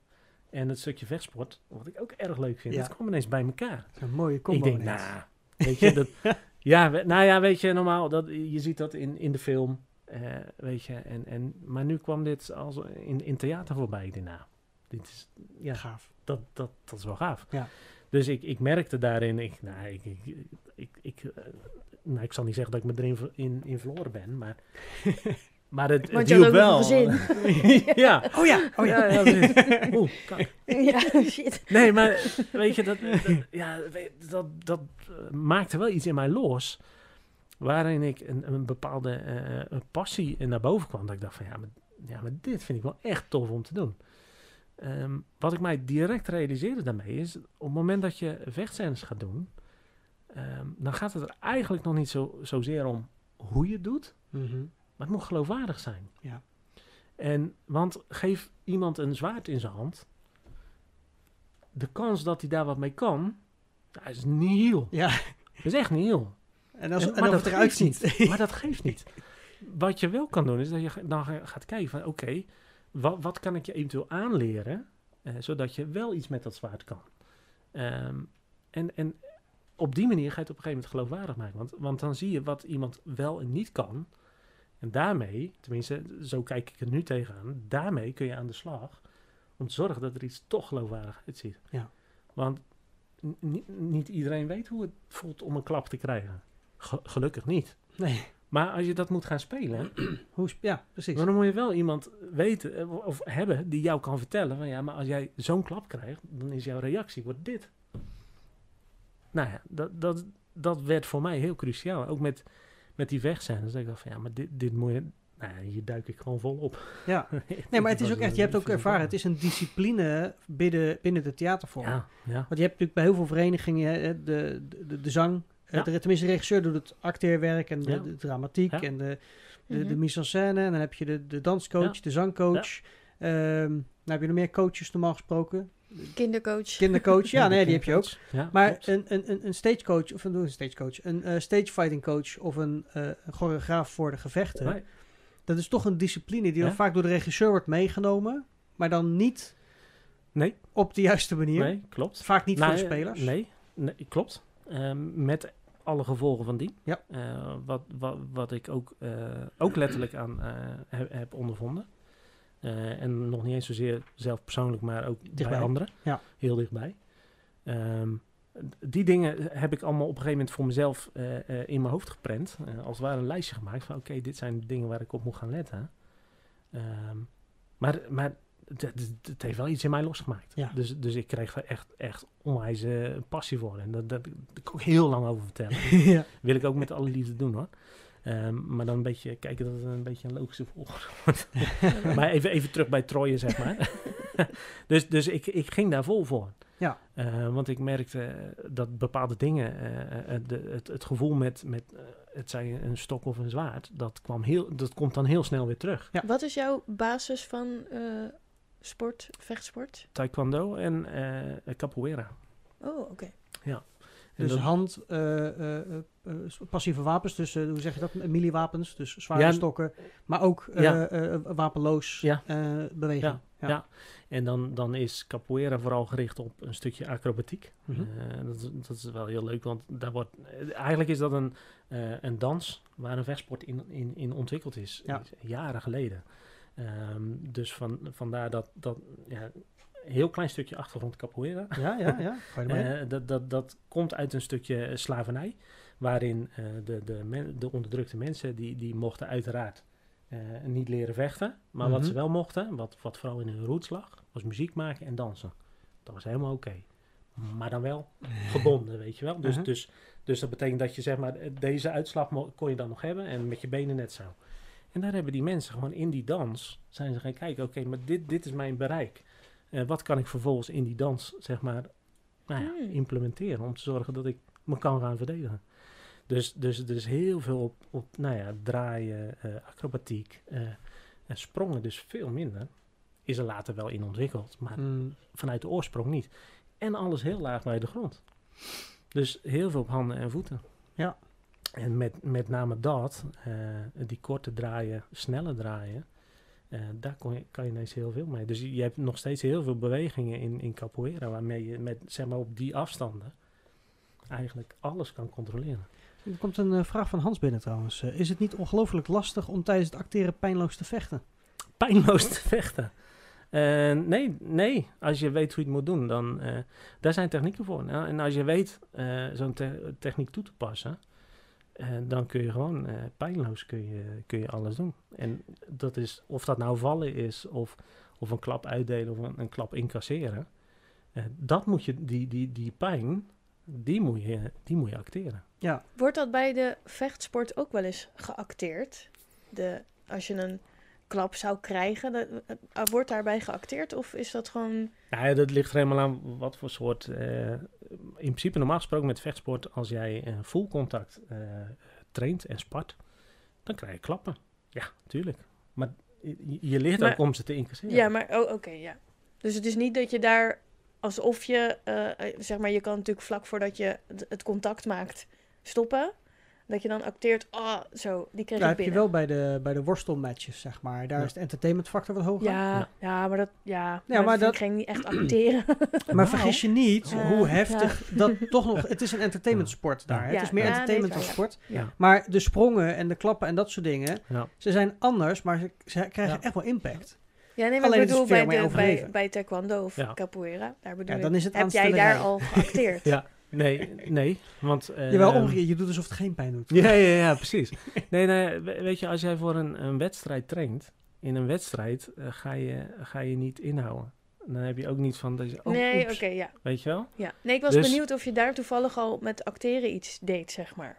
en het stukje vechtsport, wat ik ook erg leuk vind, Ja. dat kwam ineens bij elkaar. Een mooie combo. Ik denk, nou, weet je, dat, <laughs> ja, we- nou ja, weet je, normaal, dat, je ziet dat in, in de film, eh, weet je, en, en, maar nu kwam dit als in, in theater voorbij. Nou, dit is, ja, Gaaf. dat, dat, dat is wel gaaf. Ja. Dus ik, ik merkte daarin, ik, nou, ik, ik, ik, ik, eh, nou, ik zal niet zeggen dat ik me erin in, in verloren ben, maar, <laughs> maar het, het hielp wel. <laughs> ja. Oh ja, oh ja. ja. <laughs> Oeh, kak. ja, shit. Nee, maar weet je, dat, dat, ja, dat, dat eh, maakte wel iets in mij los. Waarin ik een, een bepaalde eh, een passie naar boven kwam. Dat ik dacht van ja maar, ja, maar dit vind ik wel echt tof om te doen. Ehm, wat ik mij direct realiseerde daarmee is, op het moment dat je vechtscènes gaat doen, ehm, dan gaat het er eigenlijk nog niet zo, zozeer om hoe je het doet, Mhm. maar het moet geloofwaardig zijn. Ja. En, want geef iemand een zwaard in zijn hand, de kans dat hij daar wat mee kan, ja, is nihil. Ja, Dat is echt nihil. en, als, En- en, maar of het dat eruit ziet. Maar dat geeft niet. Wat je wel kan doen, is dat je dan ga- gaat kijken van, oké, wat, wat kan ik je eventueel aanleren, eh, zodat je wel iets met dat zwaard kan. Ehm, en, en op die manier ga je het op een gegeven moment geloofwaardig maken. Want, want dan zie je wat iemand wel en niet kan. En daarmee, tenminste, zo kijk ik er nu tegenaan, daarmee kun je aan de slag om te zorgen dat er iets toch geloofwaardig uitziet. Ja. Want niet iedereen weet hoe het voelt om een klap te krijgen. Ge- gelukkig niet. Nee, Maar als je dat moet gaan spelen, <clears throat> hoe, sp- ja, precies. dan moet je wel iemand weten eh, of hebben die jou kan vertellen van ja, maar als jij zo'n klap krijgt, dan is jouw reactie wordt dit. Nou ja, dat, dat, dat werd voor mij heel cruciaal. Ook met, met die wegscènes. Dat ik dacht van ja, maar dit, dit moet je... Nou hier duik ik gewoon vol op. Ja. <laughs> Nee, maar het is ook echt, je hebt ook ervaren, het is een discipline binnen, binnen de theatervorm. Ja, ja. Want je hebt natuurlijk bij heel veel verenigingen de, de, de zang, Ja. de, tenminste de regisseur doet het acteerwerk en de, Ja. de dramatiek Ja. en de, de, de Mhm. mise en scène. En dan heb je de, de danscoach, Ja. de zangcoach. Ehm, dan heb je nog meer coaches normaal gesproken. Kindercoach. Kindercoach, ja, <laughs> nee, die heb je ook. Ja, Maar een, een, een, een stagecoach, of een, een stagecoach, een eh stagefighting coach of een, eh, een choreograaf voor de gevechten. Nee. Dat is toch een discipline die dan vaak door de regisseur wordt meegenomen, maar dan niet Nee, op de juiste manier. nee, klopt. Vaak niet voor de Nou, spelers. Nee, nee klopt. Ehm, met alle gevolgen van die. Ja. Eh, wat, wat, wat ik ook, eh, ook letterlijk aan eh, heb, heb ondervonden. En nog niet eens zozeer zelf persoonlijk, maar ook Dichtbij. bij anderen. Ja. Heel dichtbij. Ehm, die dingen heb ik allemaal op een gegeven moment voor mezelf in mijn hoofd geprent. Als het ware een lijstje gemaakt van oké, dit zijn de dingen waar ik op moet gaan letten. Ehm, maar maar het, het- het heeft wel iets in mij losgemaakt. Ja. Dus, dus ik kreeg er echt, echt onwijs eh, passie voor. En dat, dat, daar kan ik ook heel lang over vertellen. <laughs> ja. Wil ik ook met alle liefde doen hoor. Ehm, maar dan een beetje kijken dat het een beetje een logische volgorde wordt. <laughs> maar even, even terug bij Troje, zeg maar. <laughs> dus dus ik, ik ging daar vol voor. Ja. Eh, want ik merkte dat bepaalde dingen, eh, eh, de, het, het gevoel met, met eh, het zij een stok of een zwaard, dat, kwam heel, dat komt dan heel snel weer terug. Ja. Wat is jouw basis van eh, sport, vechtsport? Taekwondo en eh capoeira. Oh, oké. En Dus dat- hand, eh, eh, eh, eh, passieve wapens, dus eh, hoe zeg je dat? Miliewapens, dus zware Ja, stokken, maar ook eh, ja. eh, wapenloos Ja. eh, beweging. Ja, ja. En dan, dan is capoeira vooral gericht op een stukje acrobatiek. Mhm. Eh, dat, is, dat is wel heel leuk, want daar wordt, eh, eigenlijk is dat een, eh, een dans waar een vechtsport in, in, in ontwikkeld is, Ja. Is jaren geleden. Ehm, dus van, vandaar dat, dat ja, een heel klein stukje achtergrond capoeira. <laughs> Ja, ja, ja. Eh, dat, dat, dat komt uit een stukje slavernij, waarin eh, de, de, men- de onderdrukte mensen, die, die mochten uiteraard eh, niet leren vechten. Maar wat Mhm. ze wel mochten, wat, wat vooral in hun roots lag, was muziek maken en dansen. Dat was helemaal oké. Maar dan wel <laughs> gebonden, weet je wel. Dus, Mhm. dus, dus dat betekent dat je zeg maar, deze uitslag kon je dan nog hebben en met je benen net zo. En daar hebben die mensen gewoon in die dans, zijn ze gaan kijken, oké, maar dit, dit is mijn bereik. Eh, wat kan ik vervolgens in die dans, zeg maar, nou ja, Hmm. implementeren om te zorgen dat ik me kan gaan verdedigen. Dus, dus er is heel veel op, op nou ja, draaien, eh, acrobatiek, eh, en sprongen dus veel minder. Is er later wel in ontwikkeld, maar Mm, vanuit de oorsprong niet. En alles heel laag bij de grond. Dus heel veel op handen en voeten. Ja. En met, met name dat, eh, die korte draaien, snelle draaien, eh, daar kon je, kan je ineens heel veel mee. Dus je, je hebt nog steeds heel veel bewegingen in, in capoeira, waarmee je met, zeg maar, op die afstanden eigenlijk alles kan controleren. Er komt een eh, vraag van Hans binnen trouwens. Is het niet ongelooflijk lastig om tijdens het acteren pijnloos te vechten? pijnloos te vechten. Nee, nee, als je weet hoe je het moet doen, dan daar zijn technieken voor. Nou, en als je weet zo'n te- techniek toe te passen, eh, dan kun je gewoon eh, pijnloos kun je, kun je alles doen. En dat is, of dat nou vallen is, of, of een klap uitdelen, of een, een klap incasseren. eh, dat moet je, die, die, die pijn, die moet je, die moet je acteren. Ja, Wordt dat bij de vechtsport ook wel eens geacteerd? De, als je een klap zou krijgen, dat, eh, wordt daarbij geacteerd? Of is dat gewoon... Ja, dat ligt er helemaal aan wat voor soort eh, in principe normaal gesproken met vechtsport, als jij eh, full contact eh, traint en spart, dan krijg je klappen. Ja, tuurlijk. Maar je, Maar- ook om ze te incasseren. Ja, maar oh, oké, ja. Dus het is niet dat je daar alsof je, eh, eh, zeg maar, je kan natuurlijk vlak voordat je het contact maakt stoppen. Dat je dan acteert, ah, zo, die kreeg Daar ik heb je binnen. wel bij de, bij de worstelmatches, zeg maar. Daar Ja. is de entertainment factor wat hoger. Ja, Ja. ja, maar dat, ja, maar maar dat dat- vind ik geen niet echt <clears throat> acteren. Maar vergis je niet Ja. hoe Ja. heftig dat toch nog... Het is een entertainment sport daar. hè. Ja. Het is meer Ja, entertainment dan sport. ja. Ja. Maar de sprongen en de klappen en dat soort dingen... Ja. Ze zijn anders, maar ze, ze krijgen Ja. echt wel impact. Ja, nee, maar Alleen ik bedoel bij, de, bij, bij taekwondo of Ja. capoeira, daar bedoel Ja, ik. dan is het Heb jij daar al geacteerd? <laughs> Ja, nee, nee. Want, eh, Jawel, omgekeerd. Je doet alsof het geen pijn doet. Ja, ja, ja, precies. Nee, nee, we- weet je, als jij voor een, een wedstrijd traint, in een wedstrijd eh, ga, je, ga je niet inhouden. Dan heb je ook niet van deze, oh, nee, oké, ja, weet je wel? ja. Nee, ik was Dus- benieuwd of je daar toevallig al met acteren iets deed, zeg maar.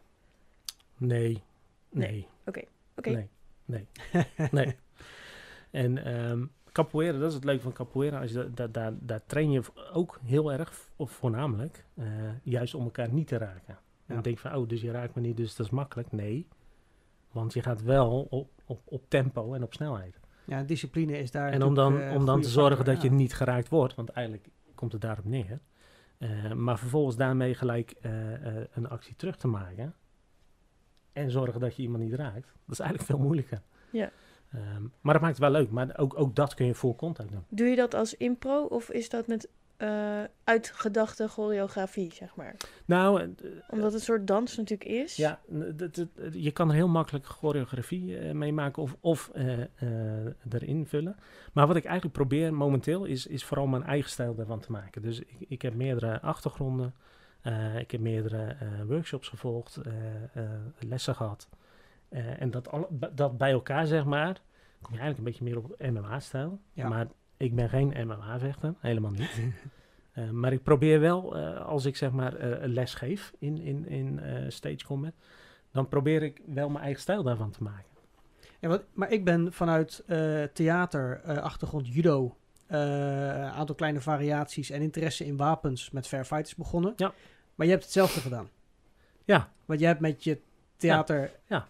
Nee, Nee. nee. Oké, oké. Nee, nee, nee. En ehm capoeira, dat is het leuke van capoeira. Als je da- da- daar daar train je ook heel erg, of voornamelijk, eh, juist om elkaar niet te raken. En Ja. denk je van, oh, dus je raakt me niet, dus dat is makkelijk. Nee, want je gaat wel op, op, op tempo en op snelheid. Ja, discipline is daar En om dan, eh, om dan te zorgen dat je niet geraakt wordt, want eigenlijk komt het daarop neer. Eh, maar vervolgens daarmee gelijk eh, eh, een actie terug te maken. En zorgen dat je iemand niet raakt. Dat is eigenlijk veel moeilijker. Ja. Ehm, maar dat maakt het wel leuk. Maar ook, ook dat kun je voor contact doen. Doe je dat als impro of is dat met eh, uitgedachte choreografie, zeg maar? Nou, eh, Omdat het een soort dans natuurlijk is. ja, je kan er heel makkelijk choreografie eh, mee maken of, of erin vullen. Maar wat ik eigenlijk probeer momenteel is, is vooral mijn eigen stijl daarvan te maken. Dus ik, ik heb meerdere achtergronden. ik heb meerdere workshops gevolgd, lessen gehad. Eh, en dat, alle, dat bij elkaar, zeg maar, kom je eigenlijk een beetje meer op MMA-stijl. Ja. Maar ik ben geen MMA-vechter, helemaal niet. <laughs> Eh, maar ik probeer wel, eh, als ik zeg maar les geef in, in, in stage combat, dan probeer ik wel mijn eigen stijl daarvan te maken. Ja, wat, maar ik ben vanuit theater, achtergrond judo, een aantal kleine variaties en interesse in wapens met Fair Fighters begonnen. Ja. Maar je hebt hetzelfde gedaan. Ja. Want jij hebt met je theater Ja.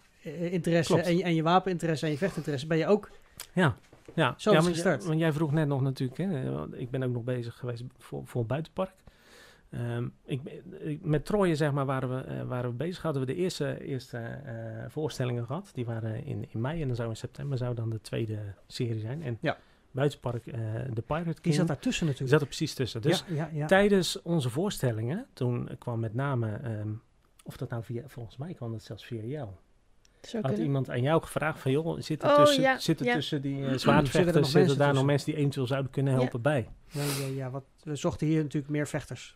Interesse Klopt. en, je- en je wapeninteresse en je vechtinteresse ben je ook Ja, Zo is het want, gestart. jij- want jij vroeg net nog natuurlijk, hè, eh, ik ben ook nog bezig geweest voor, voor het buitenpark. Ehm, ik, met Troje zeg maar, waren, we, eh, waren we bezig. Hadden we de eerste, eerste eh, voorstellingen gehad. Die waren in, in mei en dan zou in september zou dan de tweede serie zijn. En Ja. buitenpark, eh de Pirate Die King, zat daartussen die natuurlijk. zat er precies tussen. Dus ja, ja, ja. tijdens onze voorstellingen, toen kwam met name, ehm, of dat nou via, volgens mij kwam dat zelfs via jou. Zou Had kunnen. iemand aan jou gevraagd van, joh, zitten Oh, tussen, ja, zitten ja. tussen die uh, nog zwaardvechters, mensen zitten daar nog mensen die eventueel zouden kunnen Ja. helpen bij? Ja, ja, ja, wat, we zochten hier natuurlijk meer vechters.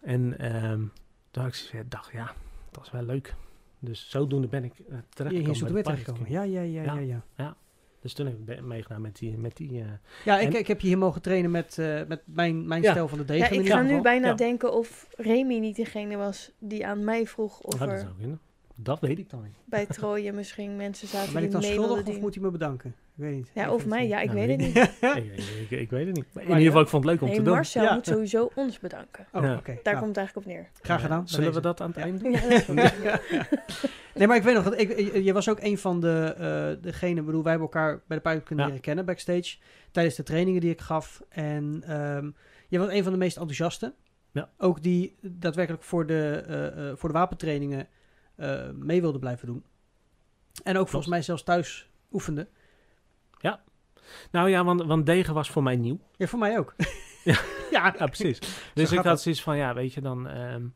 En ehm toen had ik ja, dacht, ja, dat is wel leuk. Dus zodoende ben ik uh, terechtgekomen terechtgekomen. Ja, ja, ja, ja. Ja. ja. Dus toen heb ik meegedaan met die... Met die eh, Ja, ik, ik heb je hier mogen trainen met, eh, met mijn, mijn Ja. stijl van de degen. Ja, ik ga nu bijna Ja. denken of Remy niet degene was die aan mij vroeg of oh, dat er zou kunnen. Dat weet ik dan niet. bij <laughs> Troje misschien mensen zaten Ben ik die dan mee schuldig of moet hij me bedanken? Ik weet niet. Ja, Ik of mij. Ja, ik Nou, weet het niet. <laughs> ik, ik, ik weet het niet. Maar in ieder geval, ik vond het leuk om Nee, te doen. Marcel Ja. moet sowieso ons bedanken. Oh, Ja. Daar nou, komt het eigenlijk op neer. graag Eh, gedaan. zullen we dat aan het Ja. eind doen? <laughs> Nee, maar ik weet nog, dat ik, je was ook een van de, eh degene, ik bedoel, wij hebben elkaar bij de Puik kunnen Ja. leren kennen backstage, tijdens de trainingen die ik gaf. En ehm je was een van de meest enthousiaste. Ja. Ook die daadwerkelijk voor de, eh, eh, voor de wapentrainingen eh, mee wilde blijven doen. En ook volgens mij zelfs thuis oefende. Nou ja, want, want degen was voor mij nieuw. Ja, voor mij ook. <laughs> Ja. ja, Ja, precies. Dus ik had zoiets van, ja, weet je, dan... ehm,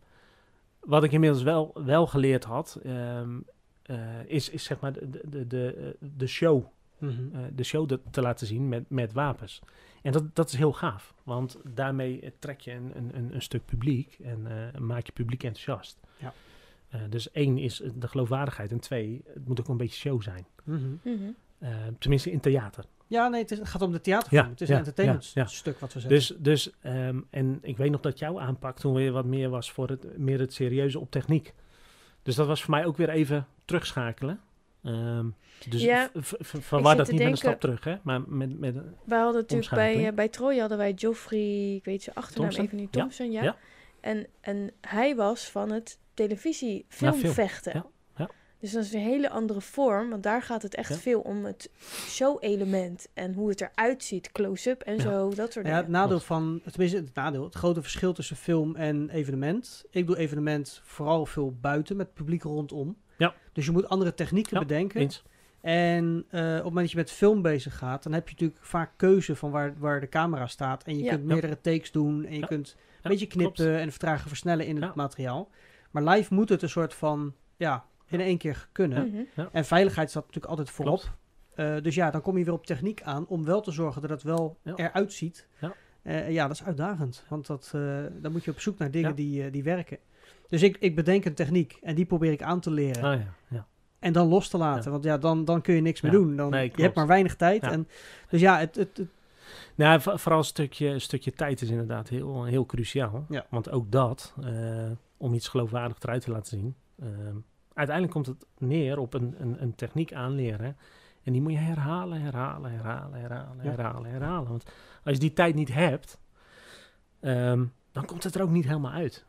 wat ik inmiddels wel, wel geleerd had, ehm, eh, is, is zeg maar de, de, de, de show, Mhm. eh, de show de- te laten zien met, met wapens. En dat, dat is heel gaaf, want daarmee trek je een, een, een, stuk publiek en maak je publiek enthousiast. Ja. Eh, dus één is de geloofwaardigheid en twee, het moet ook een beetje show zijn. Mhm. Mhm. Eh, tenminste in theater. Ja, nee, het, is- het gaat om de theatervorm. Ja, het is ja, een entertainment ja, ja. stuk wat we zetten. Dus, dus ehm, en ik weet nog dat jouw aanpak toen weer wat meer was voor het, meer het serieuze op techniek. Dus dat was voor mij ook weer even terugschakelen. Ehm, dus Ja, v- v- v- verwar zit dat niet met een stap terug, hè? Maar met, met Wij hadden natuurlijk bij, eh, bij Troje hadden wij Joffrey, ik weet zijn achternaam Thompson? even niet, Ja, Thompson, ja. ja. En, en hij was van het televisie film, filmvechten. ja, ja. Dus dat is een hele andere vorm, want daar gaat het echt Ja. veel om het show-element en hoe het eruit ziet, close-up en Ja. zo, dat soort Ja, dingen. het nadeel van, tenminste het nadeel, het grote verschil tussen film en evenement. Ik doe evenement vooral veel buiten met publiek rondom. Ja. Dus je moet andere technieken Ja, bedenken. Eens. En eh, op het moment dat je met film bezig gaat, dan heb je natuurlijk vaak keuze van waar, waar de camera staat. En je Ja. kunt meerdere takes doen en je Ja. kunt een Ja, beetje knippen klopt. en vertragen, versnellen in het Ja. materiaal. Maar live moet het een soort van, ja, in één keer kunnen. Mhm. En veiligheid staat natuurlijk altijd voorop. Eh, dus ja, dan kom je weer op techniek aan om wel te zorgen dat het wel Ja. eruit ziet. Ja. Eh, ja, dat is uitdagend. Want dat, eh, dan moet je op zoek naar dingen Ja. die, eh, die werken. Dus ik, ik bedenk een techniek en die probeer ik aan te leren. Ah, ja, ja. En dan los te laten. Ja. Want ja, dan, dan kun je niks meer Ja. doen. Dan, Nee, je hebt maar weinig tijd. Ja. En, dus ja, het, het, het- Nou, vo- vooral een stukje, een stukje tijd is inderdaad heel, heel cruciaal. Ja. Want ook dat, eh, om iets geloofwaardigs eruit te laten zien. eh, uiteindelijk komt het neer op een, een, een techniek aanleren. En die moet je herhalen, herhalen, herhalen, herhalen, Ja. herhalen, herhalen. Want als je die tijd niet hebt, ehm, dan komt het er ook niet helemaal uit.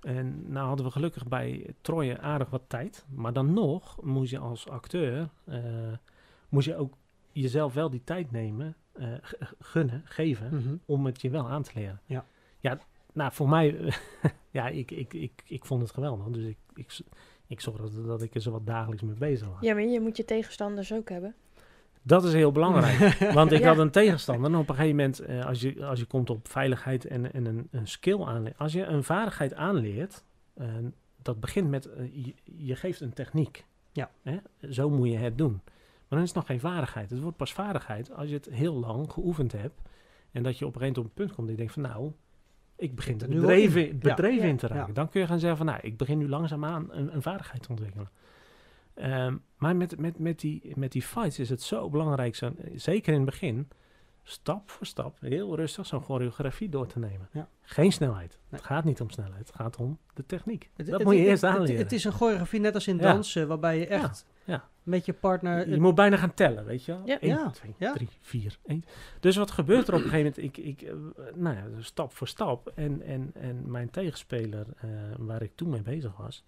En nou hadden we gelukkig bij Troje aardig wat tijd. Maar dan nog moest je als acteur, eh, moest je ook jezelf wel die tijd nemen, eh, gunnen, geven, Mhm. om het je wel aan te leren. Ja. Ja, nou voor mij, <laughs> ja, ik, ik, ik, ik vond het geweldig. Dus ik, ik, ik zorgde dat ik er zo wat dagelijks mee bezig was. Ja, maar je moet je tegenstanders ook hebben. Dat is heel belangrijk. <laughs> Want ik Ja. had een tegenstander. En op een gegeven moment, eh, als, je, als je komt op veiligheid en, en een, een skill aanleert. Als je een vaardigheid aanleert, eh, dat begint met, je, je geeft een techniek. Ja. Hè? Zo moet je het doen. Maar dan is het nog geen vaardigheid. Het wordt pas vaardigheid als je het heel lang geoefend hebt. En dat je op een gegeven moment op een punt komt dat je denkt van nou, ik begin er er nu bedreven, in. bedreven Ja. in te raken. Ja. Dan kun je gaan zeggen van nou, ik begin nu langzaamaan een, een vaardigheid te ontwikkelen. Ehm, maar met, met, met, die, met die fights is het zo belangrijk, zo, zeker in het begin, stap voor stap, heel rustig zo'n choreografie door te nemen. Ja. Geen snelheid. Nee. Het gaat niet om snelheid, het gaat om de techniek. Het- dat het- moet je het- eerst het- aanleren. Het, is een choreografie net als in dansen, waarbij je echt ja. met je partner... je moet bijna gaan tellen, weet je wel? Ja. 1, Ja, 2, ja. 3, 4, 1. Dus wat gebeurt er op een gegeven moment? Ik, ik, eh, nou ja, dus stap voor stap. En, en, en mijn tegenspeler, eh, waar ik toen mee bezig was,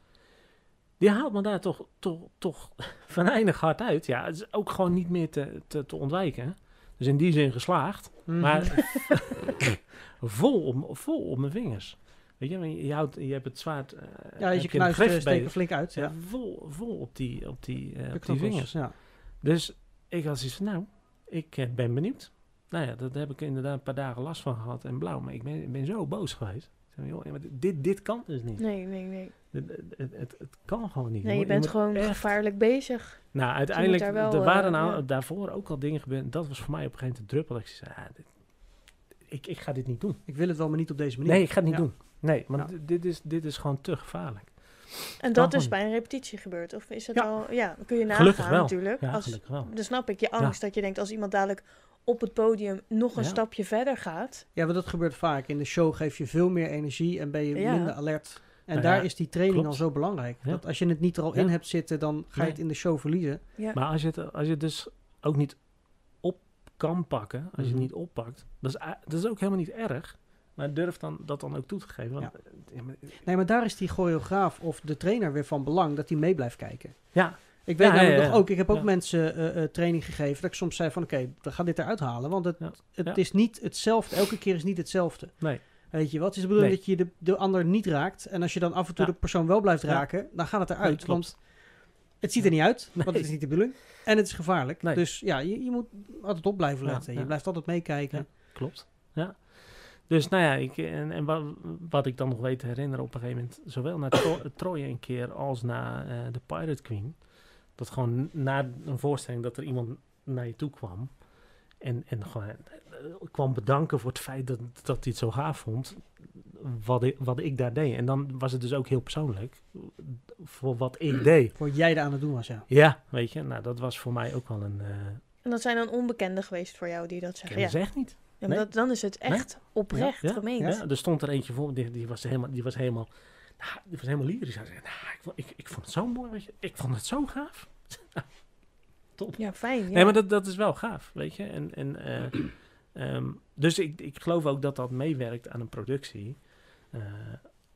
die haalt me daar toch, toch, toch <laughs> venijnig hard uit. Ja, het is ook gewoon niet meer te, te, te ontwijken. Dus in die zin geslaagd. Mhm. Maar <laughs> <laughs> vol, op, vol op mijn vingers. Weet je, je, houdt, je hebt het zwaard. eh, ja, je knuist eh, steken flink uit. Ja. Vol, vol op die, op die, eh, op die vingers. Ja. Dus ik had zoiets van, nou, ik ben benieuwd. Nou ja, daar heb ik inderdaad een paar dagen last van gehad en blauw. Maar ik ben, ik ben zo boos geweest. Ik zei, joh, maar dit, dit kan dus niet. Nee, nee, nee. Het, het, het, het kan gewoon niet. Nee, je bent gewoon echt- gevaarlijk bezig. Nou, uiteindelijk, er waren nou, ja. daarvoor ook al dingen gebeurd. Dat was voor mij op een gegeven moment de druppel. Dat ik zei, ah, dit- ik, ik ga dit niet doen. Ik wil het wel, maar niet op deze manier. Nee, ik ga het niet Ja. doen. Nee, want Ja. dit- is, dit is gewoon te gevaarlijk. En dat is bij een repetitie gebeurd? Of is het Ja. al... Ja, dan kun je Gelukkig nagaan wel. natuurlijk. Ja, als, gelukkig wel. dan snap ik je angst dat je denkt als iemand dadelijk op het podium nog een Ja. stapje verder gaat. Ja, want dat gebeurt vaak. In de show geef je veel meer energie en ben je Ja. minder alert. En Nou daar ja, is die training klopt. al zo belangrijk. Ja. Dat als je het niet er al Ja. in hebt zitten, dan ga je het in de show verliezen. Ja. Maar als je, het, als je het dus ook niet op kan pakken, als je Mhm. het niet oppakt, dat is, dat is ook helemaal niet erg. Maar durf dan, dat dan ook toe te geven. Want, ja. Nee, maar daar is die choreograaf of de trainer weer van belang dat hij mee blijft kijken. ja, Ik weet Ja, namelijk ja, nog ook, ik heb ook mensen eh, eh, training gegeven dat ik soms zei van oké, we gaan dit eruit halen, want het, het is niet hetzelfde. Elke keer is niet hetzelfde. nee. Weet je wat? Het is de bedoeling Nee. dat je de, de ander niet raakt. En als je dan af en toe de persoon wel blijft raken, dan gaat het eruit. Nee, want het ziet er niet uit, want het is niet de bedoeling. En het is gevaarlijk. Dus ja, je, je moet altijd op blijven letten. Je blijft altijd meekijken. Klopt. Ja. Dus nou ja, ik, en, en wat, wat ik dan nog weet te herinneren op een gegeven moment, zowel naar Tro <coughs> Troje een keer als naar eh, de Pirate Queen, dat gewoon na een voorstelling dat er iemand naar je toe kwam en, en gewoon eh, kwam bedanken voor het feit dat, dat hij het zo gaaf vond, wat ik, wat ik daar deed. En dan was het dus ook heel persoonlijk voor wat ik <clears throat> deed. Voor jij er aan het doen was, ja. Ja, weet je, nou dat was voor mij ook wel een... eh En dat zijn dan onbekenden geweest voor jou die dat ik zeggen. ken Ja. ze echt niet. Ja, maar Nee. dat, dan is het echt oprecht Ja, gemeend. Ja, er stond er eentje voor, die, die was helemaal, die was helemaal, nou, die was helemaal lyrisch. Hij zei, nou, ik, vond- ik, ik vond het zo mooi, weet je. Ik vond het zo gaaf. <laughs> Top. Ja, fijn. Ja. Nee, maar dat, dat is wel gaaf, weet je. En, en, eh, <clears throat> ehm, dus ik, ik geloof ook dat dat meewerkt aan een productie. Eh,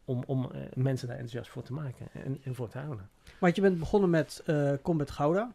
om, om eh, mensen daar enthousiast voor te maken en, en voor te houden. Want je bent begonnen met eh Combat Gouda.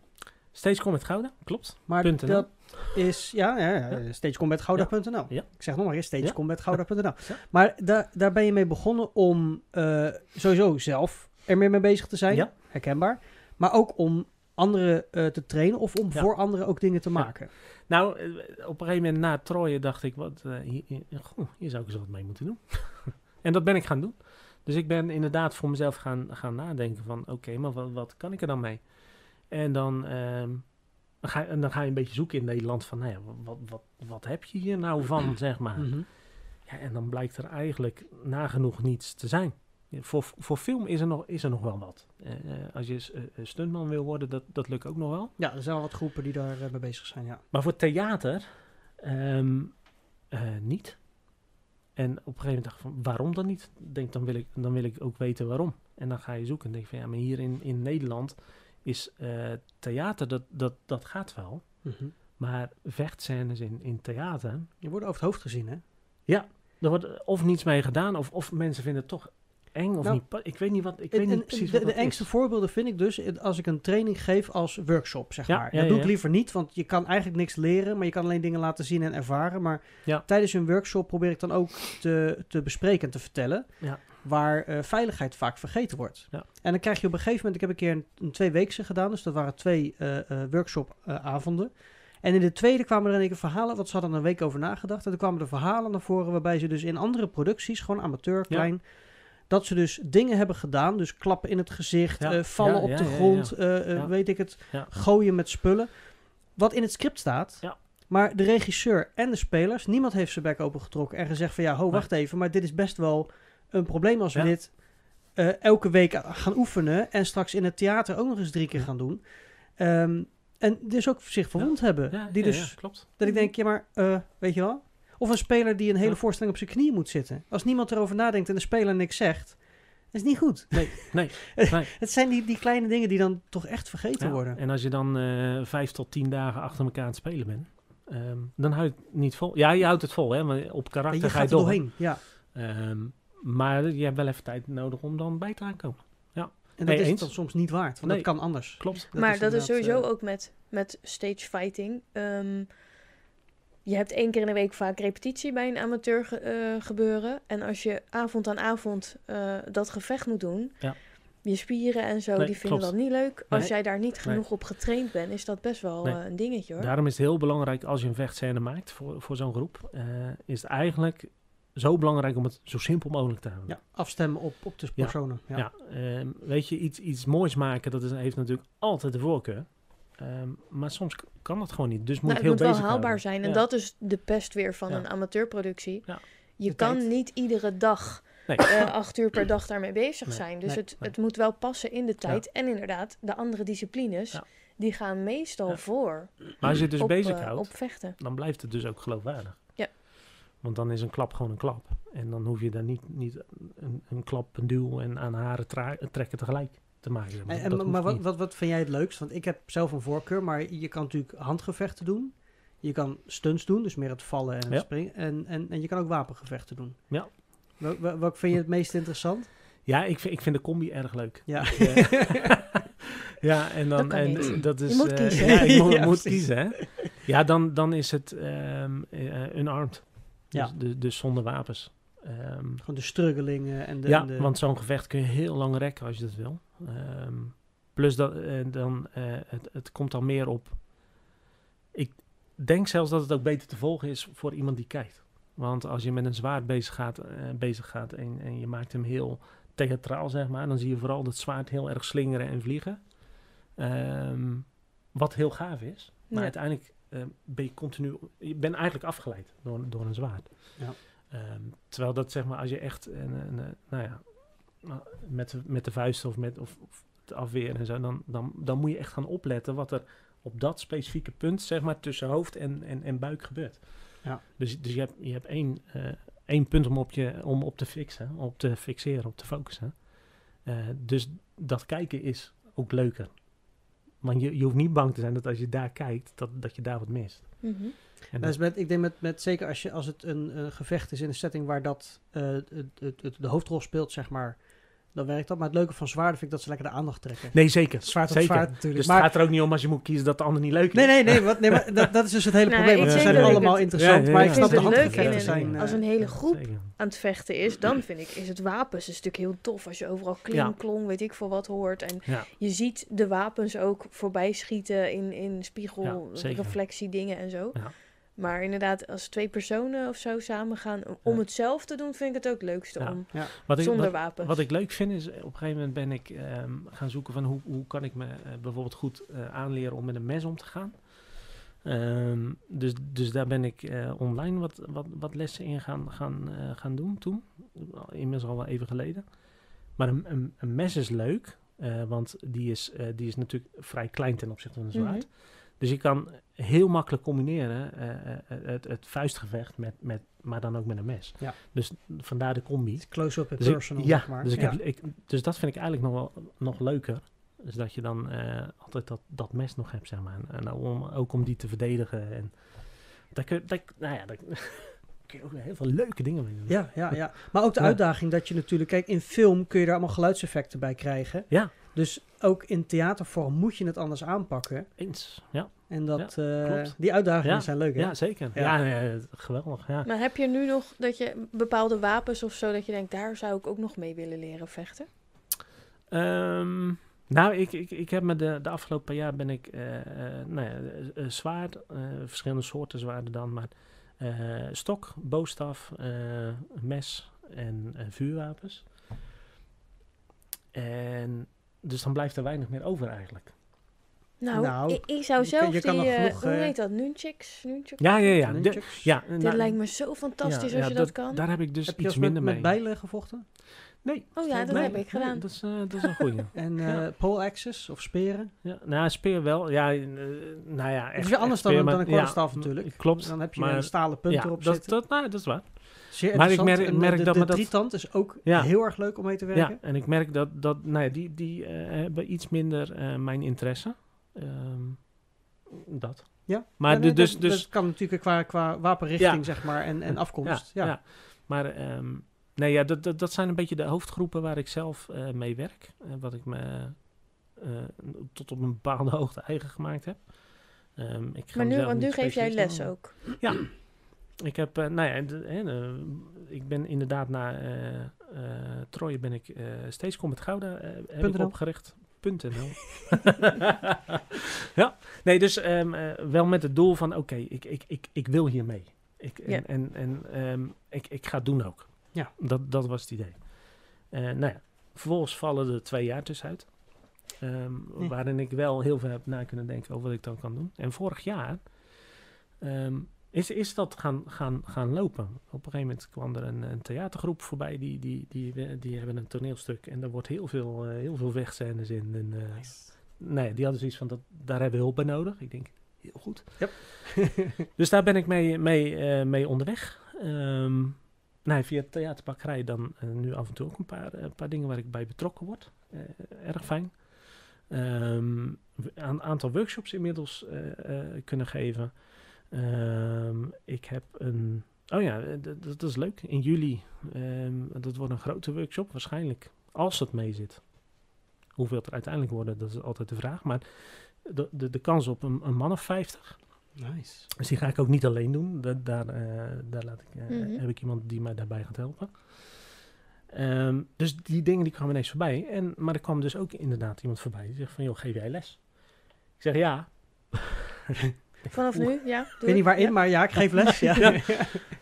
Steeds kom met Gouda, klopt. Maar dat is, ja, ja, ja, stagecombatgouda.nl. Ja. Ik zeg nog maar eens, stagecombatgouda.nl. Maar daar daar ben je mee begonnen om eh, sowieso zelf er meer mee bezig te zijn, herkenbaar. Maar ook om anderen eh, te trainen of om voor anderen ook dingen te maken. Nou, eh, op een gegeven moment na Troje dacht ik, wat, hier, hier, goh, hier zou ik eens wat mee moeten doen. <laughs> en dat ben ik gaan doen. Dus ik ben inderdaad voor mezelf gaan, gaan nadenken van, oké, maar wat, wat kan ik er dan mee? En dan, ehm, dan, ga, en dan ga je een beetje zoeken in Nederland van, nou ja, wat, wat, wat heb je hier nou van, <clears throat> zeg maar. Mhm. Ja, en dan blijkt er eigenlijk nagenoeg niets te zijn. Ja, Voor, voor film is er nog, is er nog wel wat. Eh, als je eh, eh, stuntman wil worden, dat, dat lukt ook nog wel. Ja, er zijn wel wat groepen die daar mee bezig zijn, ja. Maar voor theater ehm, eh, niet. En op een gegeven moment dacht ik van, waarom dan niet? Denk, dan wil, ik, dan wil ik ook weten waarom. En dan ga je zoeken en denk van, ja, maar hier in, in Nederland is eh, theater, dat, dat, dat gaat wel. Mhm. Maar vechtscènes in, in theater, Je wordt over het hoofd gezien, hè? er wordt of niets mee gedaan, of, of mensen vinden het toch eng of Nou, niet. Ik weet niet wat, ik En- weet niet precies de, wat de engste is. voorbeelden vind ik dus eh, als ik een training geef als workshop, zeg Ja, maar. ja, dat doe ja, ik ja. liever niet, want je kan eigenlijk niks leren, maar je kan alleen dingen laten zien en ervaren. Maar Ja. tijdens een workshop probeer ik dan ook te, te bespreken en te vertellen Ja. Waar eh, veiligheid vaak vergeten wordt. Ja. En dan krijg je op een gegeven moment, ik heb een keer een, een tweeweekse gedaan, dus dat waren twee eh workshop-avonden. en in de tweede kwamen er in één keer verhalen, want ze hadden er een week over nagedacht. En toen kwamen er verhalen naar voren waarbij ze dus in andere producties, gewoon amateur, Ja. klein, dat ze dus dingen hebben gedaan. Dus klappen in het gezicht, Ja. eh, vallen op de grond, eh, eh, weet ik het, gooien met spullen. Wat in het script staat. Ja. Maar de regisseur en de spelers, niemand heeft zijn bek opengetrokken en gezegd van ja, ho, wacht even, maar dit is best wel een probleem als we Ja. dit eh, elke week gaan oefenen en straks in het theater ook nog eens drie keer gaan doen. Ehm, en dus ook zich verwond hebben. Ja, die dus, klopt. dat ik denk, ja maar, eh, weet je wel? Of een speler die een hele voorstelling op zijn knieën moet zitten. Als niemand erover nadenkt en de speler niks zegt, is niet goed. Nee, nee, <laughs> nee. Het zijn die, die kleine dingen die dan toch echt vergeten worden. En als je dan eh, vijf tot tien dagen achter elkaar aan het spelen bent, ehm, dan houd je het niet vol. Ja, je houdt het vol, hè, maar op karakter je ga je gaat door. doorheen, ja. Ehm, maar je hebt wel even tijd nodig om dan bij te aankomen. En dat Nee, is dan soms niet waard, want Nee. dat kan anders. Klopt. maar dat is sowieso eh, ook met, met stage fighting. Ehm, je hebt één keer in de week vaak repetitie bij een amateur ge- eh, gebeuren. En als je avond aan avond eh, dat gevecht moet doen, Ja. je spieren en zo, Nee, die vinden klopt. dat niet leuk. Als jij daar niet Nee. genoeg op getraind bent, is dat best wel Nee. een dingetje hoor. Daarom is het heel belangrijk als je een vechtscène maakt voor, voor zo'n groep, eh, is het eigenlijk zo belangrijk om het zo simpel mogelijk te houden. Ja, afstemmen op, op de personen. Ja. Ja, ehm, weet je, iets, iets moois maken, dat is, heeft natuurlijk altijd de voorkeur. Ehm, maar soms kan dat gewoon niet. Dus moet Nou, het heel moet wel bezig haalbaar houden. zijn. En Ja. dat is de pest weer van Ja. een amateurproductie. Ja. Je De kan tijd. niet iedere dag Nee. eh, acht uur per dag daarmee bezig Nee, zijn. Dus nee, het, nee. het moet wel passen in de tijd. En inderdaad, de andere disciplines, Ja. die gaan meestal Ja. voor Maar als je het dus op, eh, op vechten. dan blijft het dus ook geloofwaardig. Want dan is een klap gewoon een klap. En dan hoef je daar niet, niet een, een klap, een duw en aan haren tra- trekken tegelijk te maken. En, en- maar wat, wat, wat vind jij het leukst? Want ik heb zelf een voorkeur, maar je kan natuurlijk handgevechten doen. Je kan stunts doen, dus meer het vallen en het Ja. springen. En, en, en je kan ook wapengevechten doen. Ja. Wel- wel- Welk vind je het meest interessant? Ja, ik vind, ik vind de combi erg leuk. Ja. Ja, <laughs> ja en dan... Dat kan en, niet. Dat is, Je moet eh, kiezen. Ja, je <laughs> moet, Ja, moet precies. kiezen, hè. Ja, dan, dan is het ehm eh, unarmed. Ja. Dus, de, dus zonder wapens. Ehm, Gewoon de struggelingen en de... ja, en de- want zo'n gevecht kun je heel lang rekken als je dat wil. Ehm, plus dat, eh, dan, eh, het, het komt dan meer op... Ik denk zelfs dat het ook beter te volgen is voor iemand die kijkt. Want als je met een zwaard bezig gaat, eh, bezig gaat en, en je maakt hem heel theatraal, zeg maar... dan zie je vooral dat zwaard heel erg slingeren en vliegen. Ehm, wat heel gaaf is. Maar Ja. uiteindelijk ben je continu... Je bent eigenlijk afgeleid door, door een zwaard. Ja. Ehm, terwijl dat zeg maar, als je echt, een, een, een- nou ja, nou, met, de- met de vuist of met of, of het afweer en zo, dan, dan, dan moet je echt gaan opletten wat er op dat specifieke punt, zeg maar, tussen hoofd en, en, en buik gebeurt. Ja. Dus, dus je hebt, je hebt één, eh, één punt om op, je, om op te fixen, op te fixeren, op te focussen. Eh, dus dat kijken is ook leuker. Want je, je hoeft niet bang te zijn dat als je daar kijkt, dat, dat je daar wat mist. Mhm. En Dat is met, ik denk met, met zeker als, je, als het een, een gevecht is in een setting waar dat eh, het, het, het- de hoofdrol speelt, zeg maar, dan werkt dat. Maar het leuke van zwaarden vind ik dat ze lekker de aandacht trekken. Nee, zeker. Zwaard op zeker. zwaard natuurlijk. Dus maar, het gaat er ook niet om als je moet kiezen dat de ander niet leuk is. nee, nee, nee, wat, nee maar dat, dat is dus het hele Nou, probleem. ik Want ze zijn allemaal het- interessant, Ja, ja, maar ik Ik snap vind de het leuk in handgevechten een, zijn... eh, als een hele groep aan het vechten is, dan vind ik, is het wapens een stuk heel tof. Als je overal kling, Ja. klong, weet ik veel wat hoort. En Ja. je ziet de wapens ook voorbij schieten in, in spiegel, Ja, zeker. reflectie dingen en zo. Ja. Maar inderdaad, als twee personen of zo samen gaan om Ja. het zelf te doen, vind ik het ook het leukste Ja. om. Wat ik, Zonder wat, wapens. wat ik leuk vind is, op een gegeven moment ben ik ehm, gaan zoeken van hoe, hoe kan ik me eh, bijvoorbeeld goed eh, aanleren om met een mes om te gaan. Ehm, dus, dus daar ben ik eh, online wat, wat, wat lessen in gaan, gaan, eh, gaan doen toen. Inmiddels al wel even geleden. Maar een, een, een mes is leuk, eh, want die is, eh, die is natuurlijk vrij klein ten opzichte van een zwaard. Mhm. Dus je kan heel makkelijk combineren eh, eh, het, het vuistgevecht, met, met, maar dan ook met een mes. Ja. Dus vandaar de combi. Close-up en Dus ik- personal, ja, maar. Dus, ik Ja. Heb, ik, dus dat vind ik eigenlijk nog wel nog leuker. Dus dat je dan eh, altijd dat, dat mes nog hebt, zeg maar. En, en om, ook om die te verdedigen. En daar kun, daar, nou ja, daar <laughs> kun je ook heel veel leuke dingen mee doen. Ja, ja, ja. Maar ook de Ja. uitdaging dat je natuurlijk... Kijk, in film kun je daar allemaal geluidseffecten bij krijgen. Ja. Dus ook in theatervorm moet je het anders aanpakken. Eens. Ja, En dat, eh, klopt. die uitdagingen Ja. zijn leuk, hè? ja zeker. Ja. Ja, geweldig. Ja. Maar heb je nu nog dat je bepaalde wapens of zo, dat je denkt, daar zou ik ook nog mee willen leren vechten? Ehm, nou, ik, ik, ik heb me de, de afgelopen paar jaar ben ik, eh, eh, nou ja, eh, eh, zwaard, eh, verschillende soorten zwaarden dan, maar eh, stok, boostaf, eh, mes en eh, vuurwapens. En dus dan blijft er weinig meer over eigenlijk. Nou, Nou, ik, ik zou je zelf je kan die, nog genoeg, hoe eh, heet dat, nunchucks? nunchucks? Ja, ja, ja. De- ja Dit nou, lijkt me zo fantastisch ja, als ja, je dat, kan. Daar heb ik dus heb je iets met, minder met mee. bijlen gevochten? Nee. Oh ja, dat nee, heb ik nee, gedaan. dat, is, eh, dat is een goeie. <laughs> En eh pole axes of speren? ja, nou, speer wel. Ja, eh, nou ja, Het echt, is weer anders echt dan, speer, dan een ja, korrelstaaf natuurlijk. Klopt. Dan heb je maar- een stalen punt ja, erop dat, zitten. dat, nou, dat is waar. Zeer maar ik merk- En merk de, dat de dat- drietand is ook Ja. heel erg leuk om mee te werken. Ja, en ik merk dat, dat nou ja, die, die eh, hebben iets minder eh, mijn interesse. Ehm, dat. Ja. Maar Ja, nee, dus, dat, dus, dat kan natuurlijk qua, qua wapenrichting, Ja. zeg maar, en, en afkomst. ja, Ja, ja. Maar ehm, nee, ja, dat, dat, dat zijn een beetje de hoofdgroepen waar ik zelf eh, mee werk. Eh, wat ik me eh, tot op een bepaalde hoogte eigen gemaakt heb. Ehm, ik ga Maar nu, want nu geef jij les ook. Ik heb, eh, nou ja, de- hè, de- ik ben inderdaad na eh eh Troje ben ik eh steeds kom met Gouda eh, heb ik opgericht. .nl. <laughs> ja, nee, dus ehm, eh, wel met het doel van, oké, ik, ik, ik, ik wil hiermee. Ik, en Ja. en, en ehm, ik, ik ga het doen ook. Ja. Dat, dat was het idee. Eh, nou ja, vervolgens vallen er twee jaar tussenuit. Ehm, Hm. Waarin ik wel heel veel heb na kunnen denken over wat ik dan kan doen. En vorig jaar ehm, is, is dat gaan, gaan, gaan lopen. Op een gegeven moment kwam er een, een theatergroep voorbij. Die, die, die, die, hebben een toneelstuk. En daar wordt heel veel, eh, heel veel vechtscènes in. En, eh, Nee, die hadden zoiets van, dat, daar hebben we hulp bij nodig. Ik denk, heel goed. Yep. <laughs> dus daar ben ik mee, mee, eh, mee onderweg. Nou, via theaterbakkerij dan eh, nu af en toe ook een paar, eh, paar dingen waar ik bij betrokken word. Erg fijn. Ehm, een aantal workshops inmiddels kunnen geven. Ehm, ik heb een... Oh ja, eh, dat is leuk. In juli, ehm, dat wordt een grote workshop. Waarschijnlijk, als het mee zit. Hoeveel het er uiteindelijk worden, dat is altijd de vraag. Maar de, de, de kans op een, een man of 50. Nice. Dus die ga ik ook niet alleen doen. Da- daar eh, daar laat ik, eh, Mhm. heb ik iemand die mij daarbij gaat helpen. Ehm, dus die dingen die kwamen ineens voorbij. En, maar er kwam dus ook inderdaad iemand voorbij die zegt van, joh, geef jij les? Ik zeg, ja. Vanaf nu, ja. Ik weet niet waarin, maar ja, ik geef les. Ja. <laughs> Ja.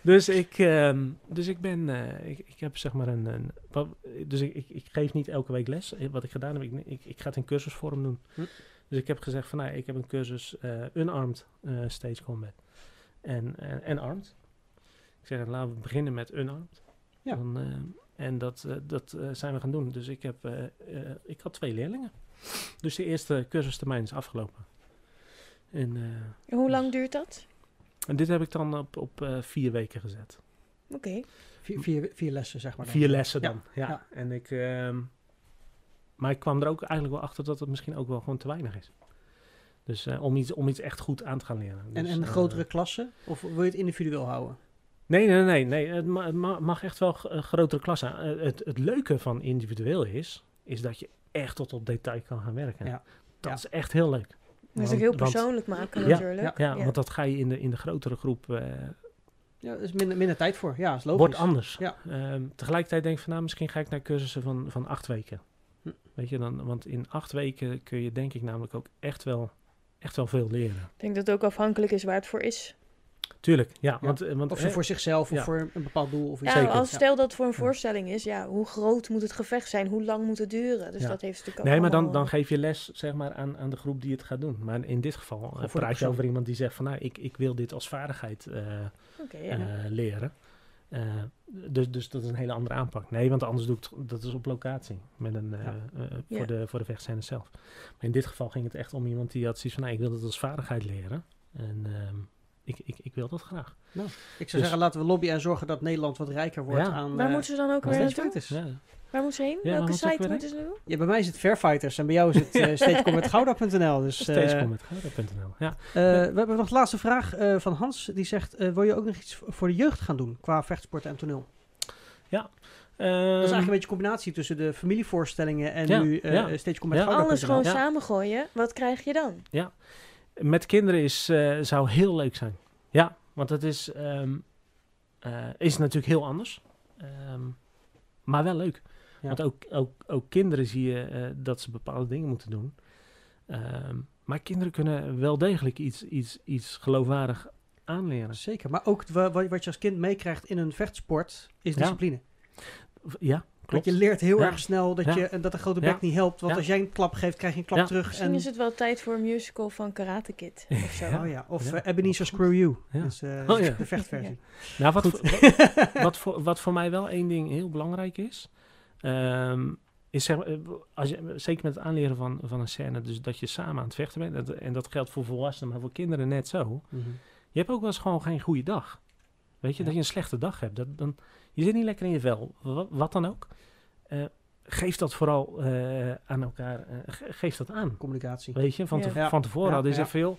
Dus ik, ehm, dus ik ben, eh, ik, ik heb zeg maar een, een wat- dus ik, ik, ik geef niet elke week les. Eh, Wat ik gedaan heb, ik, ik, ik ga het in cursusvorm doen. Hm. Dus ik heb gezegd van, nou, ik heb een cursus eh, unarmed eh, stage combat en, en, en armed. Ik zeg, laten we beginnen met unarmed. Ja. Dan, eh, en dat, eh, dat zijn we gaan doen. Dus ik heb, ik had twee leerlingen. Dus de eerste cursustermijn is afgelopen. En, eh, Hoe lang duurt dat? en dit heb ik dan op, op eh, vier weken gezet. Oké. Vier, vier, vier lessen, zeg maar. dan. Vier lessen dan. Ja. ja. En ik, ehm, maar ik kwam er ook eigenlijk wel achter dat het misschien ook wel gewoon te weinig is. Dus eh, om, iets, om iets echt goed aan te gaan leren. En, Dus, en grotere klassen? Of wil je het individueel houden? Nee, nee, nee. nee. Het, ma- het ma- mag echt wel grotere klas zijn. Eh, het, het leuke van individueel is, is dat je echt tot op detail kan gaan werken. Ja. Dat Ja. is echt heel leuk. Want- ook heel want- persoonlijk maken Ja, natuurlijk. Ja, want dat ga je in de, in de grotere groep... eh, Ja, er is minder, minder tijd voor. Ja, is logisch. wordt anders. Ja. Ehm, tegelijkertijd denk ik van, nou, misschien ga ik naar cursussen van, van acht weken. Hm. Weet je, dan, want in acht weken kun je denk ik namelijk ook echt wel, echt wel veel leren. Ik denk dat het ook afhankelijk is waar het voor is. Tuurlijk, ja. Want, eh, want Of ze hè, voor zichzelf of Ja. voor een bepaald doel. Of iets. Ja, Zeker. als stel dat het voor een voorstelling is, ja, hoe groot moet het gevecht zijn? Hoe lang moet het duren? Dus Ja. dat heeft natuurlijk ook Nee, maar dan, dan geef je les zeg maar, aan, aan de groep die het gaat doen. Maar in dit geval eh, voor de praat je over iemand die zegt van... nou, ik, ik wil dit als vaardigheid eh, ja. eh, leren. Eh, dus, dus dat is een hele andere aanpak. Nee, want anders doe ik het, dat is op locatie. Met een, eh, Ja. eh, voor, Ja. de, voor de vechtscène zelf. Maar in dit geval ging het echt om iemand die had zoiets van... nou, ik wil het als vaardigheid leren. En ehm, ik, ik, ik wil dat graag. Ik zou Dus- zeggen, laten we lobbyen en zorgen dat Nederland wat rijker wordt Ja. aan... Waar eh, moeten ze dan ook weer naartoe? Ja. Waar moeten ze heen? Ja, Welke site moeten ze doen? Ja, bij mij is het Fairfighters en bij jou is het <laughs> uh. Dus, eh, Stagecommentgouda.nl. Ja. eh, we hebben nog de laatste vraag eh, van Hans. Die zegt, eh, wil je ook nog iets voor de jeugd gaan doen qua vechtsport en toneel? dat is eigenlijk een beetje een combinatie tussen de familievoorstellingen en Ja, nu uh, ja. stagecometgouda.nl. Alles gewoon Ja. samengooien. Wat krijg je dan? Met kinderen is, eh, zou heel leuk zijn. Ja, want het is, ehm, eh, is natuurlijk heel anders. Ehm, maar wel leuk. Ja. Want ook, ook, ook kinderen zie je eh, dat ze bepaalde dingen moeten doen. Ehm, maar kinderen kunnen wel degelijk iets, iets, iets geloofwaardig aanleren. Zeker, maar ook wa- wa- wat je als kind meekrijgt in een vechtsport is Ja. discipline. V- Ja, Want klopt. je leert heel Ja. erg snel dat, Ja. je, dat de grote bek Ja. niet helpt. Want Ja. als jij een klap geeft, krijg je een klap Ja. terug. Misschien en, is het wel tijd voor een musical van Karate Kid. Of zo. Oh ja, of Ja. eh, Ebenezer Screw You. Ja. Dus, Oh ja. de vechtversie. <laughs> Nou, wat, voor, wat, <laughs> wat, voor, wat voor mij wel één ding heel belangrijk is, ehm, is zeg, eh, als je, zeker met het aanleren van, van een scène, dus dat je samen aan het vechten bent, dat- en dat geldt voor volwassenen, maar voor kinderen net zo. Mhm. Je hebt ook wel eens gewoon geen goede dag. Weet je, Ja. dat je een slechte dag hebt. Dat, dan, je zit niet lekker in je vel, wat, wat dan ook. Eh, geef dat vooral eh, aan elkaar, eh, ge- geef dat aan. Communicatie. Weet je, van, Ja. te- Ja. van tevoren Ja, hadden ze ja. veel.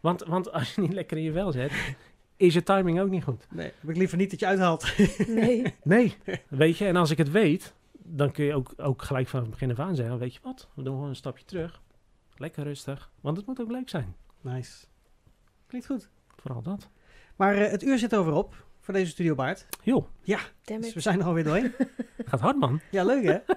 Want, want als je niet lekker in je vel zit, is je timing ook niet goed. Nee, heb ik liever niet dat je uithaalt. <laughs> Nee. Nee, weet je, en als ik het weet, dan kun je ook, ook gelijk van het begin af aan zeggen, weet je wat, we doen gewoon een stapje terug. Lekker rustig, want het moet ook leuk zijn. nice. Klinkt goed. Vooral dat. Maar eh, het uur zit over op voor deze Studio Baard. Joh, Damn Dus it. we zijn er alweer doorheen. <laughs> gaat hard man. Ja, leuk hè? <laughs>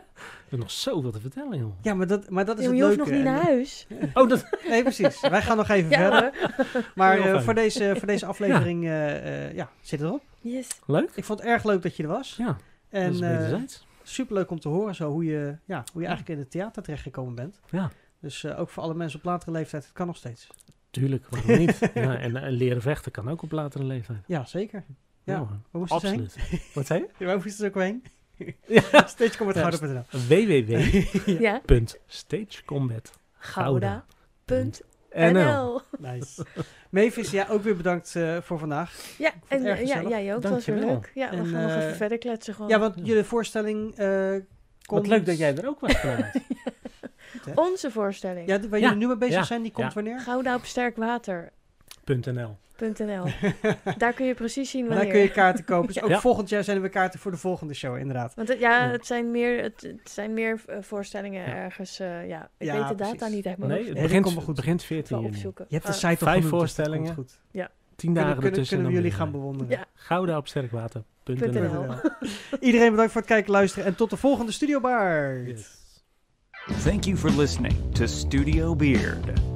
Er is nog zoveel te vertellen, joh. Ja, maar dat, maar dat is Ja, maar het je leuke. hoeft nog niet naar huis. <laughs> Oh, dat... Nee, precies. Wij gaan nog even Ja verder. Maar eh, voor, deze, voor deze aflevering eh, eh, ja, zit het erop. Yes. Leuk. Ik vond het erg leuk dat je er was. Ja, En dat is eh wederzijds. superleuk om te horen zo hoe je, ja, hoe je eigenlijk in het theater terechtgekomen bent. Ja, Dus eh, ook voor alle mensen op latere leeftijd, het kan nog steeds. tuurlijk, waarom niet? ja, en, en leren vechten kan ook op latere leeftijd. Ja, zeker. Ja. Waar ze heen? absoluut. Wat zei je? Ja, Waar moesten ze ook heen? Ja. Komt het <laughs> Ja. www.stagecombat.gouda.nl Gouda.nl. Nice. Mavis, ja, ook weer bedankt eh, voor vandaag. Ja, het en eh, ja, gezellig. jij ook. Dat was weer leuk. Ja, we En, gaan nog eh, even verder kletsen gewoon. Ja, want jullie voorstelling eh Wat komt... leuk dat jij er ook was vanavond. <laughs> Onze voorstelling. Ja, waar Ja. jullie nu mee bezig Ja. zijn, die komt Ja. wanneer? Gouda op sterk water. .nl. .nl. <laughs> Daar kun je precies zien wanneer. daar kun je kaarten kopen. Dus ook Ja. volgend jaar zijn er weer kaarten voor de volgende show, inderdaad. Want het, ja, Ja. het zijn meer, het, het zijn meer eh, voorstellingen Ja. ergens. eh, ja, ik Ja, weet de data precies. niet mijn Nee, het begint, komt wel goed. begint Ik 14 zal juni. opzoeken. Je hebt de Ah, site al Vijf dus dat voorstellingen. goed. Tien Kunnen, dagen kunnen, ertussen. kunnen we jullie gaan bewonderen. Ja. Gouda op sterkwater.nl. .nl. Iedereen bedankt voor het kijken, luisteren en tot de volgende Studio Bar. Yes. Thank you for listening to Studio Beard.